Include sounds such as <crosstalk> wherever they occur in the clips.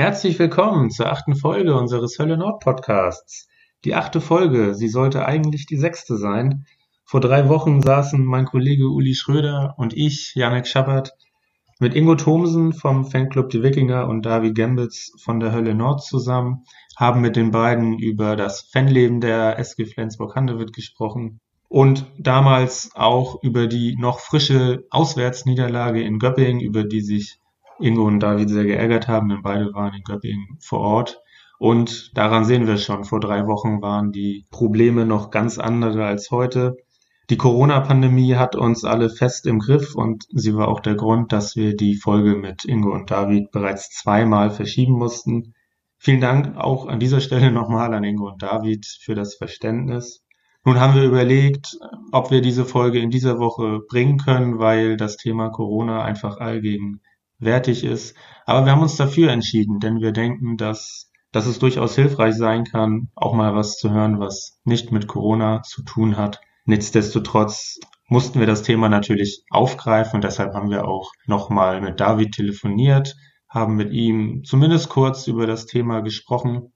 Herzlich willkommen zur achten Folge unseres Hölle Nord Podcasts. Die achte Folge, sie sollte eigentlich die sechste sein. Vor drei Wochen saßen mein Kollege Uli Schröder und ich, Janek Schabbert, mit Ingo Thomsen vom Fanclub Die Wikinger und David Gembitz von der Hölle Nord zusammen, haben mit den beiden über das Fanleben der SG Flensburg-Handewitt gesprochen und damals auch über die noch frische Auswärtsniederlage in Göppingen, über die sich Ingo und David sehr geärgert haben, denn beide waren in Göppingen vor Ort. Und daran sehen wir schon, vor drei Wochen waren die Probleme noch ganz andere als heute. Die Corona-Pandemie hat uns alle fest im Griff und sie war auch der Grund, dass wir die Folge mit Ingo und David bereits zweimal verschieben mussten. Vielen Dank auch an dieser Stelle nochmal an Ingo und David für das Verständnis. Nun haben wir überlegt, ob wir diese Folge in dieser Woche bringen können, weil das Thema Corona einfach allgegenwärtig wertig ist. Aber wir haben uns dafür entschieden, denn wir denken, dass, dass es durchaus hilfreich sein kann, auch mal was zu hören, was nicht mit Corona zu tun hat. Nichtsdestotrotz mussten wir das Thema natürlich aufgreifen und deshalb haben wir auch nochmal mit David telefoniert, haben mit ihm zumindest kurz über das Thema gesprochen.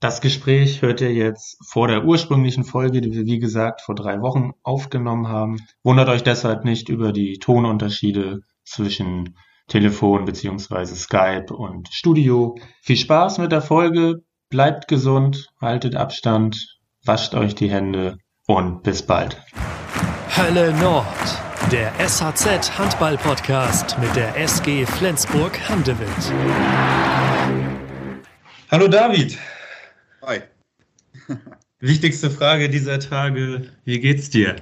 Das Gespräch hört ihr jetzt vor der ursprünglichen Folge, die wir wie gesagt vor drei Wochen aufgenommen haben. Wundert euch deshalb nicht über die Tonunterschiede zwischen Telefon beziehungsweise Skype und Studio. Viel Spaß mit der Folge, bleibt gesund, haltet Abstand, wascht euch die Hände und bis bald. Hölle Nord, der SHZ Handball Podcast mit der SG Flensburg Handewitt. Hallo David. Hi. <laughs> Wichtigste Frage dieser Tage, wie geht's dir?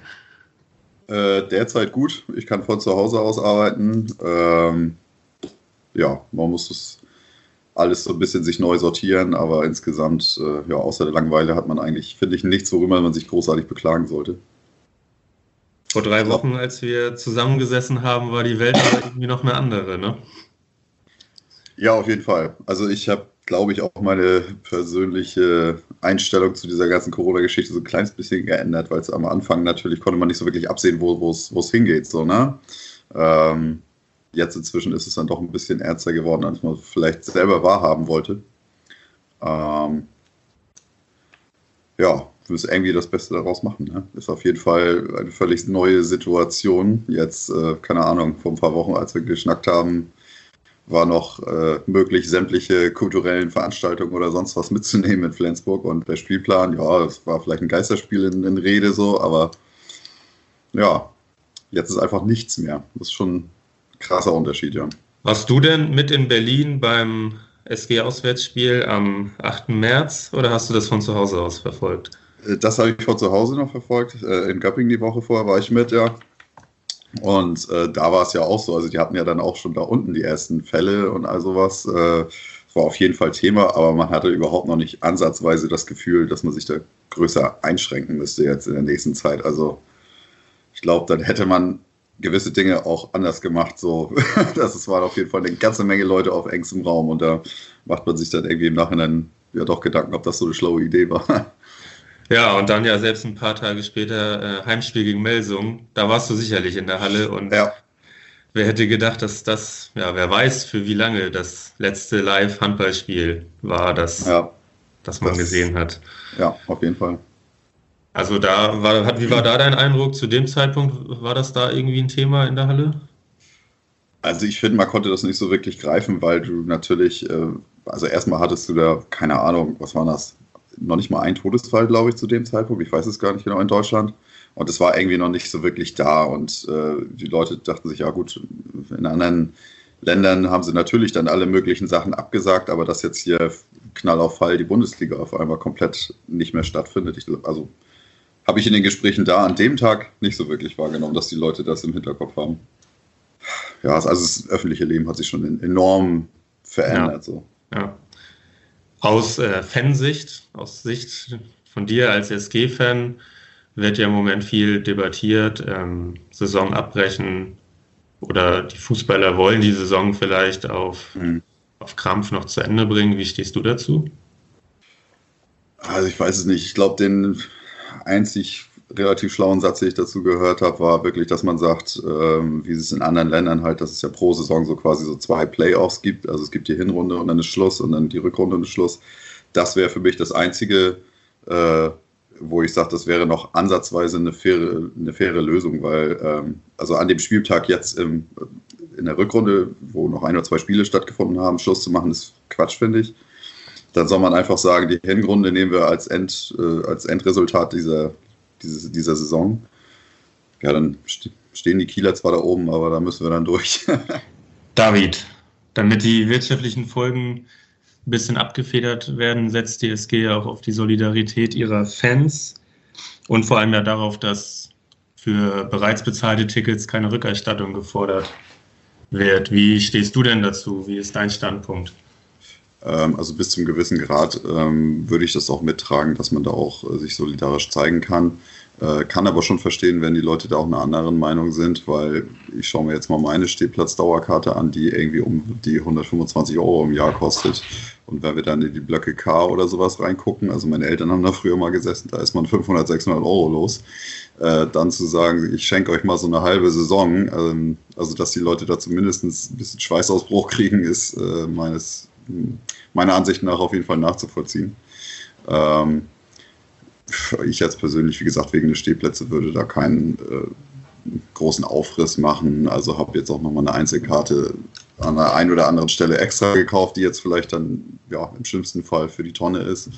Äh, derzeit gut. Ich kann von zu Hause aus arbeiten. Ähm, ja, man muss das alles so ein bisschen sich neu sortieren, aber insgesamt, äh, ja, außer der Langeweile hat man eigentlich, finde ich, nichts, worüber man sich großartig beklagen sollte. Vor drei Wochen, als wir zusammengesessen haben, war die Welt aber irgendwie noch eine andere, ne? Ja, auf jeden Fall. Also ich habe glaube ich, auch meine persönliche Einstellung zu dieser ganzen Corona-Geschichte so ein kleines bisschen geändert, weil es am Anfang natürlich konnte man nicht so wirklich absehen, wo es hingeht. So, ne? Ähm, jetzt inzwischen ist es dann doch ein bisschen ernster geworden, als man vielleicht selber wahrhaben wollte. Ähm, ja, wir müssen irgendwie das Beste daraus machen. Ne? Ist auf jeden Fall eine völlig neue Situation. Jetzt, äh, keine Ahnung, vor ein paar Wochen, als wir geschnackt haben, war noch äh, möglich, sämtliche kulturellen Veranstaltungen oder sonst was mitzunehmen in Flensburg. Und der Spielplan, ja, das war vielleicht ein Geisterspiel in, in Rede so, aber ja, jetzt ist einfach nichts mehr. Das ist schon ein krasser Unterschied, ja. Warst du denn mit in Berlin beim SG-Auswärtsspiel am 8. März oder hast du das von zu Hause aus verfolgt? Äh, das habe ich von zu Hause noch verfolgt. Äh, in Göppingen die Woche vorher war ich mit, ja. Und äh, da war es ja auch so, also die hatten ja dann auch schon da unten die ersten Fälle und all sowas. Äh, war auf jeden Fall Thema, aber man hatte überhaupt noch nicht ansatzweise das Gefühl, dass man sich da größer einschränken müsste jetzt in der nächsten Zeit. Also ich glaube, dann hätte man gewisse Dinge auch anders gemacht. So, <laughs> das war auf jeden Fall eine ganze Menge Leute auf engstem Raum und da macht man sich dann irgendwie im Nachhinein ja doch Gedanken, ob das so eine schlaue Idee war. Ja, und dann ja selbst ein paar Tage später äh, Heimspiel gegen Melsung. Da warst du sicherlich in der Halle und ja. wer hätte gedacht, dass das, ja, wer weiß, für wie lange das letzte Live-Handballspiel war, das, ja, das man das, gesehen hat. Ja, auf jeden Fall. Also da war, wie war da dein Eindruck? Zu dem Zeitpunkt war das da irgendwie ein Thema in der Halle? Also ich finde, man konnte das nicht so wirklich greifen, weil du natürlich, äh, also erstmal hattest du da, keine Ahnung, was war das, noch nicht mal ein Todesfall, glaube ich, zu dem Zeitpunkt. Ich weiß es gar nicht genau in Deutschland. Und es war irgendwie noch nicht so wirklich da. Und äh, die Leute dachten sich, ja gut, in anderen Ländern haben sie natürlich dann alle möglichen Sachen abgesagt, aber dass jetzt hier Knall auf Fall die Bundesliga auf einmal komplett nicht mehr stattfindet, ich, also habe ich in den Gesprächen da an dem Tag nicht so wirklich wahrgenommen, dass die Leute das im Hinterkopf haben. Ja, also das öffentliche Leben hat sich schon enorm verändert. Ja. So. ja. Aus äh, Fansicht, aus Sicht von dir als SG-Fan, wird ja im Moment viel debattiert. Ähm, Saison abbrechen oder die Fußballer wollen die Saison vielleicht auf, mhm. auf Krampf noch zu Ende bringen. Wie stehst du dazu? Also ich weiß es nicht. Ich glaube, den einzig relativ schlauen Satz, den ich dazu gehört habe, war wirklich, dass man sagt, ähm, wie es in anderen Ländern halt, dass es ja pro Saison so quasi so zwei Playoffs gibt. Also es gibt die Hinrunde und dann ist Schluss und dann die Rückrunde und Schluss. Das wäre für mich das einzige, äh, wo ich sage, das wäre noch ansatzweise eine faire, eine faire Lösung, weil ähm, also an dem Spieltag jetzt im, in der Rückrunde, wo noch ein oder zwei Spiele stattgefunden haben, Schluss zu machen, ist Quatsch, finde ich. Dann soll man einfach sagen, die Hinrunde nehmen wir als, End, äh, als Endresultat dieser, dieser, dieser Saison. Ja, dann stehen die Kieler zwar da oben, aber da müssen wir dann durch. <laughs> David, damit die wirtschaftlichen Folgen ein bisschen abgefedert werden, setzt die SG auch auf die Solidarität ihrer Fans und vor allem ja darauf, dass für bereits bezahlte Tickets keine Rückerstattung gefordert wird. Wie stehst du denn dazu? Wie ist dein Standpunkt? Ähm, also bis zum gewissen Grad ähm, würde ich das auch mittragen, dass man da auch äh, sich solidarisch zeigen kann. Äh, kann aber schon verstehen, wenn die Leute da auch einer anderen Meinung sind, weil ich schaue mir jetzt mal meine Stehplatzdauerkarte an, die irgendwie um die 125 Euro im Jahr kostet. Und wenn wir dann in die Blöcke K oder sowas reingucken, also meine Eltern haben da früher mal gesessen, da ist man 500, 600 Euro los. Äh, dann zu sagen, ich schenke euch mal so eine halbe Saison, ähm, also dass die Leute da zumindest ein bisschen Schweißausbruch <laughs> kriegen, ist äh, meines, meiner Ansicht nach auf jeden Fall nachzuvollziehen. Ähm, ich jetzt persönlich, wie gesagt, wegen der Stehplätze würde da keinen äh, großen Aufriss machen. Also habe jetzt auch nochmal eine Einzelkarte an der einen oder anderen Stelle extra gekauft, die jetzt vielleicht dann ja, im schlimmsten Fall für die Tonne ist.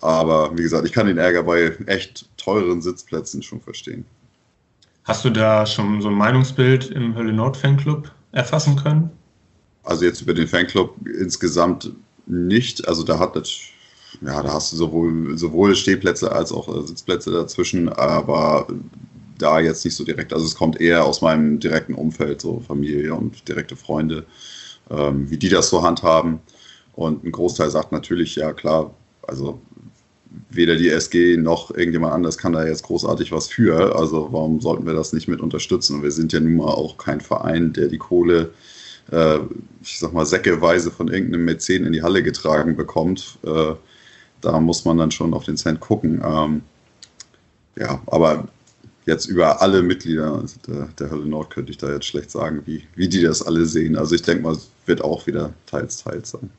Aber wie gesagt, ich kann den Ärger bei echt teuren Sitzplätzen schon verstehen. Hast du da schon so ein Meinungsbild im Hölle Nord Fanclub erfassen können? Also jetzt über den Fanclub insgesamt nicht. Also da hat das ja, da hast du sowohl, sowohl Stehplätze als auch äh, Sitzplätze dazwischen, aber da jetzt nicht so direkt. Also es kommt eher aus meinem direkten Umfeld, so Familie und direkte Freunde, ähm, wie die das so handhaben. Und ein Großteil sagt natürlich, ja klar, also weder die SG noch irgendjemand anders kann da jetzt großartig was für. Also warum sollten wir das nicht mit unterstützen? Und wir sind ja nun mal auch kein Verein, der die Kohle, äh, ich sag mal, säckeweise von irgendeinem Mäzen in die Halle getragen bekommt. Äh, da muss man dann schon auf den Cent gucken. Ähm, ja, aber jetzt über alle Mitglieder der, der, Hölle Nord könnte ich da jetzt schlecht sagen, wie, wie die das alle sehen. Also ich denke mal, es wird auch wieder teils, teils sein.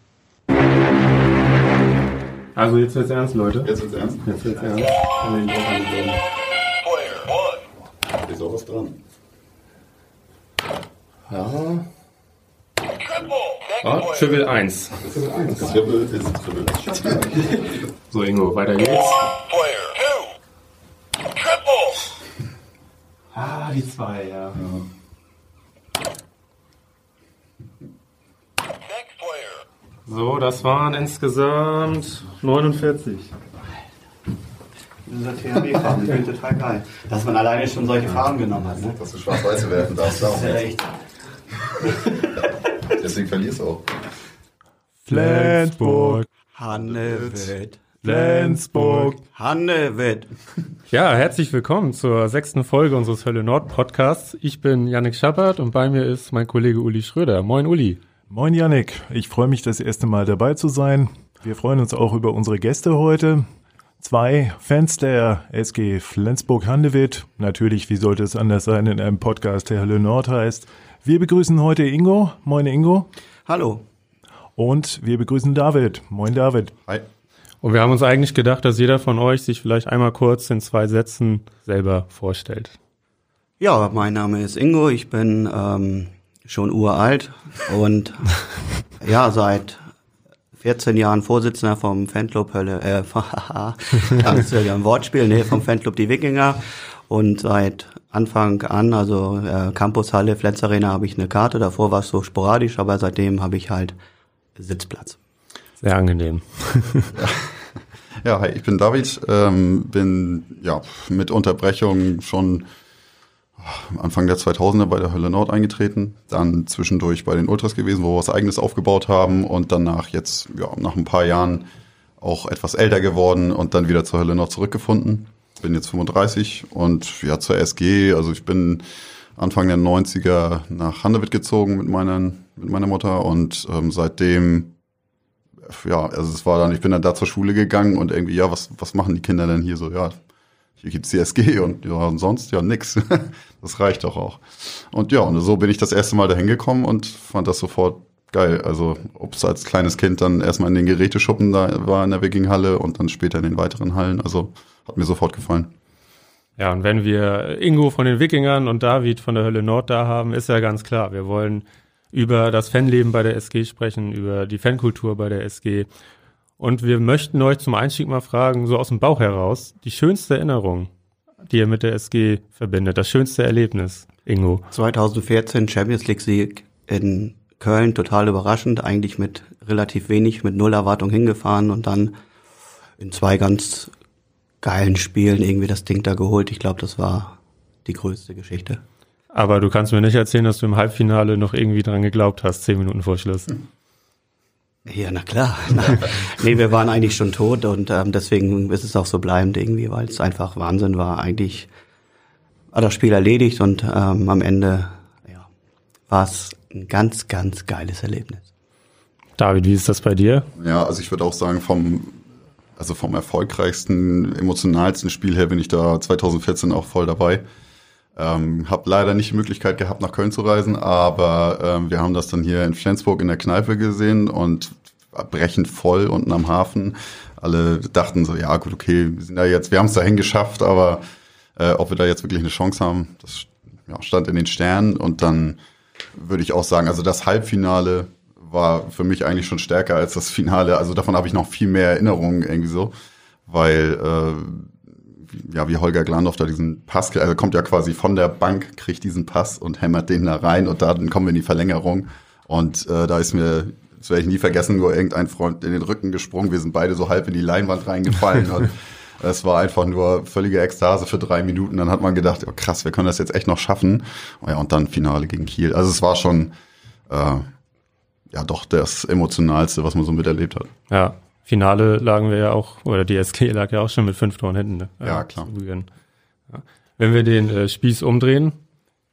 Also jetzt wird's ernst, Leute. Jetzt wird's ernst? Jetzt wird's ernst. Ist auch was dran. Ja. Oh, Triple 1. Triple ist Triple. So, Ingo, weiter geht's. Ah, die 2, ja. ja. So, das waren insgesamt 49. Dieser THW-Farben, ich finde total geil. Dass man alleine schon solche Farben genommen hat. Ne? Dass du schwarz-weiße werfen darfst. Das ist ja echt. <laughs> Deswegen verlierst du auch. Flensburg. Hannewitt. Flensburg. Hannewitt. Ja, herzlich willkommen zur sechsten Folge unseres Hölle Nord Podcasts. Ich bin Yannick Schappert und bei mir ist mein Kollege Uli Schröder. Moin Uli. Moin Yannick, ich freue mich das erste Mal dabei zu sein. Wir freuen uns auch über unsere Gäste heute. Zwei Fans der SG Flensburg-Handewitt. Natürlich, wie sollte es anders sein in einem Podcast, der Hölle Nord heißt. Wir begrüßen heute Ingo. Moin Ingo. Hallo. Und wir begrüßen David. Moin David. Hi. Und wir haben uns eigentlich gedacht, dass jeder von euch sich vielleicht einmal kurz in zwei Sätzen selber vorstellt. Ja, mein Name ist Ingo. Ich bin ähm, schon uralt und <laughs> ja, seit 14 Jahren Vorsitzender vom Fanclub Hölle, äh, <laughs> das ist ja ein Wortspiel, nee, vom Fanclub Die Wikinger und seit Anfang an, also äh, Campushalle, Flens Arena, habe ich eine Karte, davor war es so sporadisch, aber seitdem habe ich halt Sitzplatz. Sehr angenehm. <laughs> ja, hi, ich bin David, ähm, bin ja mit Unterbrechung schon Anfang der 2000er bei der Hölle Nord eingetreten, dann zwischendurch bei den Ultras gewesen, wo wir was eigenes aufgebaut haben und danach jetzt, ja, nach ein paar Jahren auch etwas älter geworden und dann wieder zur Hölle Nord zurückgefunden. Bin jetzt 35 und ja, zur SG, also ich bin Anfang der 90er nach Handewitt gezogen mit, meinen, mit meiner Mutter und ähm, seitdem, ja, also es war dann, ich bin dann da zur Schule gegangen und irgendwie, ja, was, was machen die Kinder denn hier so? Ja, hier gibt's die SG und ja, und sonst ja nix. <laughs> das reicht doch auch. Und ja, und so bin ich das erste Mal dahin gekommen und fand das sofort geil. Also, ob es als kleines Kind dann erstmal in den Geräteschuppen da war in der Wikinghalle und dann später in den weiteren Hallen. Also, hat mir sofort gefallen. Ja, und wenn wir Ingo von den Wikingern und David von der Hölle Nord da haben, ist ja ganz klar, wir wollen über das Fanleben bei der SG sprechen, über die Fankultur bei der SG. Und wir möchten euch zum Einstieg mal fragen, so aus dem Bauch heraus, die schönste Erinnerung, die ihr mit der SG verbindet, das schönste Erlebnis, Ingo. 2014 Champions League Sieg in Köln, total überraschend, eigentlich mit relativ wenig, mit null Erwartung hingefahren und dann in zwei ganz geilen Spielen irgendwie das Ding da geholt. Ich glaube, das war die größte Geschichte. Aber du kannst mir nicht erzählen, dass du im Halbfinale noch irgendwie dran geglaubt hast, zehn Minuten vor Schluss. Ja, na klar. <laughs> nee, wir waren eigentlich schon tot und ähm, deswegen ist es auch so bleibend irgendwie, weil es einfach Wahnsinn war. Eigentlich war das Spiel erledigt und ähm, am Ende war es ein ganz, ganz geiles Erlebnis. David, wie ist das bei dir? Ja, also ich würde auch sagen, vom, also vom erfolgreichsten, emotionalsten Spiel her bin ich da 2014 auch voll dabei. Ähm, hab leider nicht die Möglichkeit gehabt, nach Köln zu reisen, aber ähm, wir haben das dann hier in Flensburg in der Kneipe gesehen und brechend voll unten am Hafen. Alle dachten so, ja gut, okay, wir sind da jetzt, wir haben es dahin geschafft, aber äh, ob wir da jetzt wirklich eine Chance haben, das ja, stand in den Sternen und dann würde ich auch sagen, also das Halbfinale war für mich eigentlich schon stärker als das Finale. Also davon habe ich noch viel mehr Erinnerungen irgendwie so, weil äh, ja wie Holger Glandorf da diesen Pass, also kommt ja quasi von der Bank, kriegt diesen Pass und hämmert den da rein und dann kommen wir in die Verlängerung und äh, da ist mir das werde ich nie vergessen, nur irgendein Freund in den Rücken gesprungen. Wir sind beide so halb in die Leinwand reingefallen <laughs> und es war einfach nur völlige Ekstase für drei Minuten. Dann hat man gedacht, oh krass, wir können das jetzt echt noch schaffen. Oh ja, und dann Finale gegen Kiel. Also es war schon äh, ja doch das emotionalste, was man so miterlebt hat. Ja, Finale lagen wir ja auch, oder die SK lag ja auch schon mit fünf Toren hinten. Ne? Ja, klar. Wenn wir den äh, Spieß umdrehen.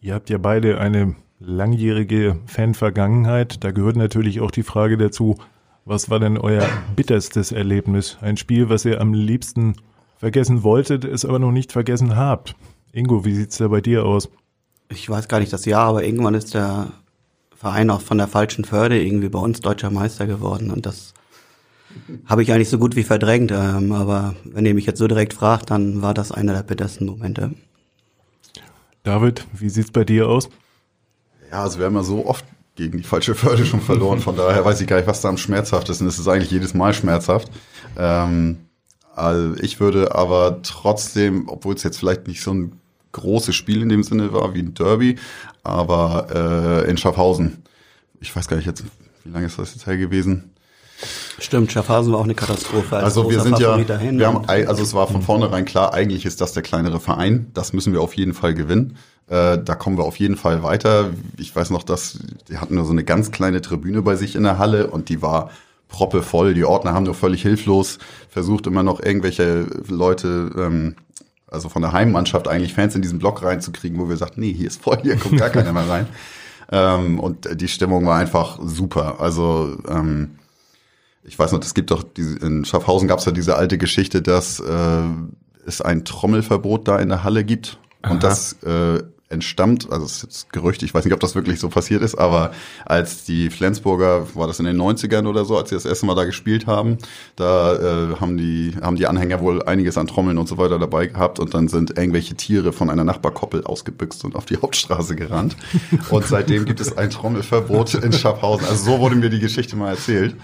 Ihr habt ja beide eine langjährige Fanvergangenheit. Da gehört natürlich auch die Frage dazu, was war denn euer <laughs> bitterstes Erlebnis? Ein Spiel, was ihr am liebsten vergessen wolltet, es aber noch nicht vergessen habt. Ingo, wie sieht's da bei dir aus? Ich weiß gar nicht das Jahr, aber irgendwann ist der Verein auch von der falschen Förde irgendwie bei uns deutscher Meister geworden und das habe ich eigentlich so gut wie verdrängt. Ähm, aber wenn ihr mich jetzt so direkt fragt, dann war das einer der bittersten Momente. David, wie sieht's bei dir aus? Ja, also wir haben ja so oft gegen die falsche Förde schon verloren, von daher weiß ich gar nicht, was da am schmerzhaftesten ist. Es ist eigentlich jedes Mal schmerzhaft. Ähm, also ich würde aber trotzdem, obwohl es jetzt vielleicht nicht so ein großes Spiel in dem Sinne war wie ein Derby, aber äh, in Schaffhausen. Ich weiß gar nicht jetzt, wie lange ist das jetzt her gewesen? Stimmt, Schaffhausen war auch eine Katastrophe. also wir sind ja, wir haben, also es war von vornherein klar, eigentlich ist das der kleinere Verein. Das müssen wir auf jeden Fall gewinnen. Äh, da kommen wir auf jeden Fall weiter. Ich weiß noch, dass die hatten nur so eine ganz kleine Tribüne bei sich in der Halle und die war proppevoll. Die Ordner haben nur völlig hilflos versucht, immer noch irgendwelche Leute ähm, also von der Heimmannschaft eigentlich Fans in diesen Block reinzukriegen, wo wir sagten, nee, hier ist voll, hier kommt gar keiner mehr rein. <laughs> Ähm, und die Stimmung war einfach super. Also ähm, ich weiß noch, es gibt doch diese, in Schaffhausen gab es ja diese alte Geschichte, dass äh, es ein Trommelverbot da in der Halle gibt. Aha. Und das äh, entstammt, also es ist jetzt Gerücht, ich weiß nicht, ob das wirklich so passiert ist, aber als die Flensburger, war das in den 90ern oder so, als sie das erste Mal da gespielt haben, da äh, haben die haben die Anhänger wohl einiges an Trommeln und so weiter dabei gehabt und dann sind irgendwelche Tiere von einer Nachbarkoppel ausgebüxt und auf die <laughs> Hauptstraße gerannt und seitdem gibt es ein Trommelverbot in Schaffhausen. Also so wurde mir die Geschichte mal erzählt.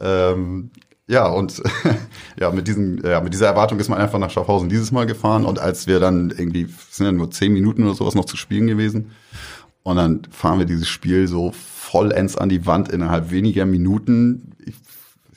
Ähm, ja, und <laughs> ja, mit diesen, ja, mit dieser Erwartung ist man einfach nach Schaffhausen dieses Mal gefahren. Und als wir dann irgendwie, sind ja nur zehn Minuten oder sowas noch zu spielen gewesen. Und dann fahren wir dieses Spiel so vollends an die Wand innerhalb weniger Minuten. Ich,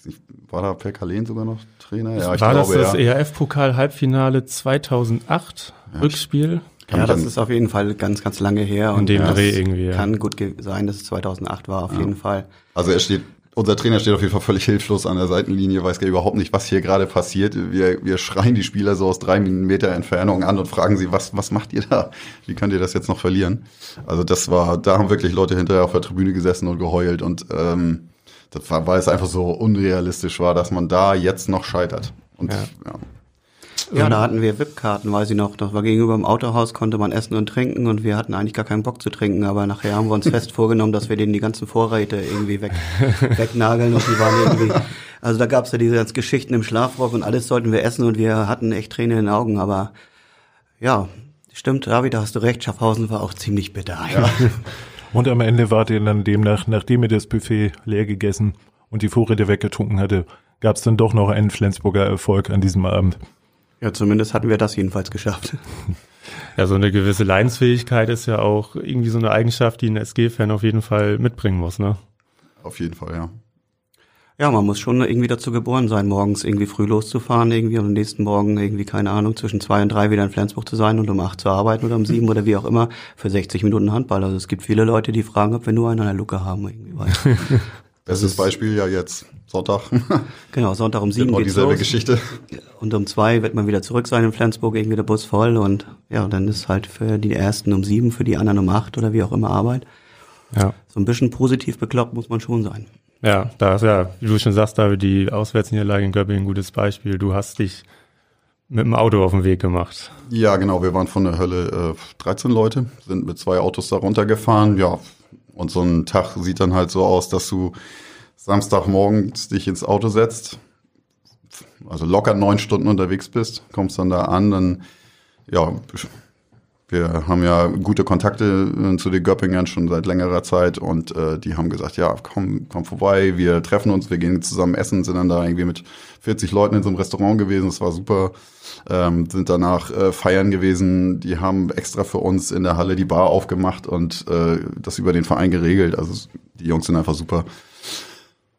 nicht, war da Per Kalen sogar noch Trainer? Ja, ich war glaube, das das ja. ERF-Pokal-Halbfinale 2008 ja, Rückspiel? Ja, das ist auf jeden Fall ganz, ganz lange her. Und dem Dreh irgendwie, ja. Kann gut sein, dass es 2008 war, auf ja. jeden Fall. Also er steht unser Trainer steht auf jeden Fall völlig hilflos an der Seitenlinie, weiß gar überhaupt nicht, was hier gerade passiert. Wir, wir schreien die Spieler so aus drei Meter Entfernung an und fragen sie, was, was macht ihr da? Wie könnt ihr das jetzt noch verlieren? Also das war, da haben wirklich Leute hinterher auf der Tribüne gesessen und geheult und ähm, das war, weil es einfach so unrealistisch war, dass man da jetzt noch scheitert. Und ja. ja. Ja, da hatten wir VIP-Karten, weiß ich noch. Das war gegenüber dem Autohaus, konnte man essen und trinken und wir hatten eigentlich gar keinen Bock zu trinken, aber nachher haben wir uns <laughs> fest vorgenommen, dass wir denen die ganzen Vorräte irgendwie weg, wegnageln und die waren irgendwie, <laughs> also da gab's ja diese ganzen Geschichten im Schlafrock und alles sollten wir essen und wir hatten echt Tränen in den Augen, aber ja, stimmt, David, da hast du recht, Schaffhausen war auch ziemlich bitter. Ja. <laughs> Und am Ende wart ihr dann demnach, nachdem ihr das Buffet leer gegessen und die Vorräte weggetrunken hatte, gab's dann doch noch einen Flensburger Erfolg an diesem Abend. Ja, zumindest hatten wir das jedenfalls geschafft. <laughs> Ja, so eine gewisse Leinsfähigkeit ist ja auch irgendwie so eine Eigenschaft, die ein SG-Fan auf jeden Fall mitbringen muss, ne? Auf jeden Fall, ja. Ja, man muss schon irgendwie dazu geboren sein, morgens irgendwie früh loszufahren, irgendwie und am nächsten Morgen irgendwie, keine Ahnung, zwischen zwei und drei wieder in Flensburg zu sein und um acht zu arbeiten oder um sieben oder wie auch immer für 60 Minuten Handball. Also es gibt viele Leute, die fragen, ob wir nur einen an der Luke haben irgendwie. <laughs> Bestes Beispiel ja jetzt Sonntag. <laughs> genau, Sonntag um sieben Genau geht's dieselbe los. Geschichte. Und um zwei wird man wieder zurück sein in Flensburg, irgendwie der Bus voll und ja, dann ist halt für die ersten um sieben, für die anderen um acht oder wie auch immer Arbeit. Ja. So ein bisschen positiv bekloppt muss man schon sein. Ja, da ist ja, wie du schon sagst, David, die Auswärtsniederlage in Göppingen ein gutes Beispiel. Du hast dich mit dem Auto auf den Weg gemacht. Ja, genau. Wir waren von der Hölle äh, 13 Leute, sind mit zwei Autos da runtergefahren. Ja, und so ein Tag sieht dann halt so aus, dass du Samstagmorgens dich ins Auto setzt, also locker neun Stunden unterwegs bist, kommst dann da an, dann, ja, wir haben ja gute Kontakte äh, zu den Göppingern schon seit längerer Zeit und äh, die haben gesagt, ja, komm, komm vorbei, wir treffen uns, wir gehen zusammen essen, sind dann da irgendwie mit 40 Leuten in so einem Restaurant gewesen, das war super, ähm, sind danach äh, feiern gewesen, die haben extra für uns in der Halle die Bar aufgemacht und äh, das über den Verein geregelt, also die Jungs sind einfach super.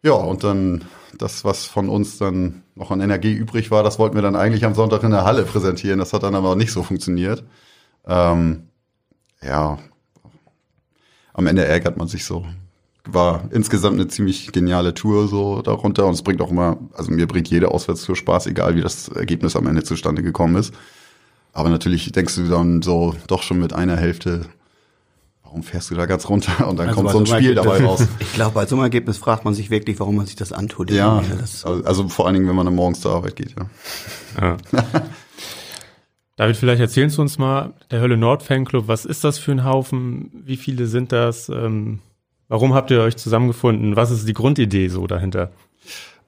Ja, und dann das, was von uns dann noch an Energie übrig war, das wollten wir dann eigentlich am Sonntag in der Halle präsentieren, das hat dann aber nicht so funktioniert. Ähm, ja, am Ende ärgert man sich so. War insgesamt eine ziemlich geniale Tour so darunter und es bringt auch immer, also mir bringt jede Auswärtstour Spaß, egal wie das Ergebnis am Ende zustande gekommen ist. Aber natürlich denkst du dann so doch schon mit einer Hälfte, warum fährst du da ganz runter? Und dann Also kommt so ein Spiel dabei raus. <laughs> Ich glaube, bei so einem Ergebnis fragt man sich wirklich, warum man sich das antut. Ja, also, also vor allen Dingen, wenn man dann morgens zur Arbeit geht, ja. Ja. <laughs> David, vielleicht erzählst du uns mal, der Hölle Nord Fanclub, was ist das für ein Haufen? Wie viele sind das? Ähm, warum habt ihr euch zusammengefunden? Was ist die Grundidee so dahinter?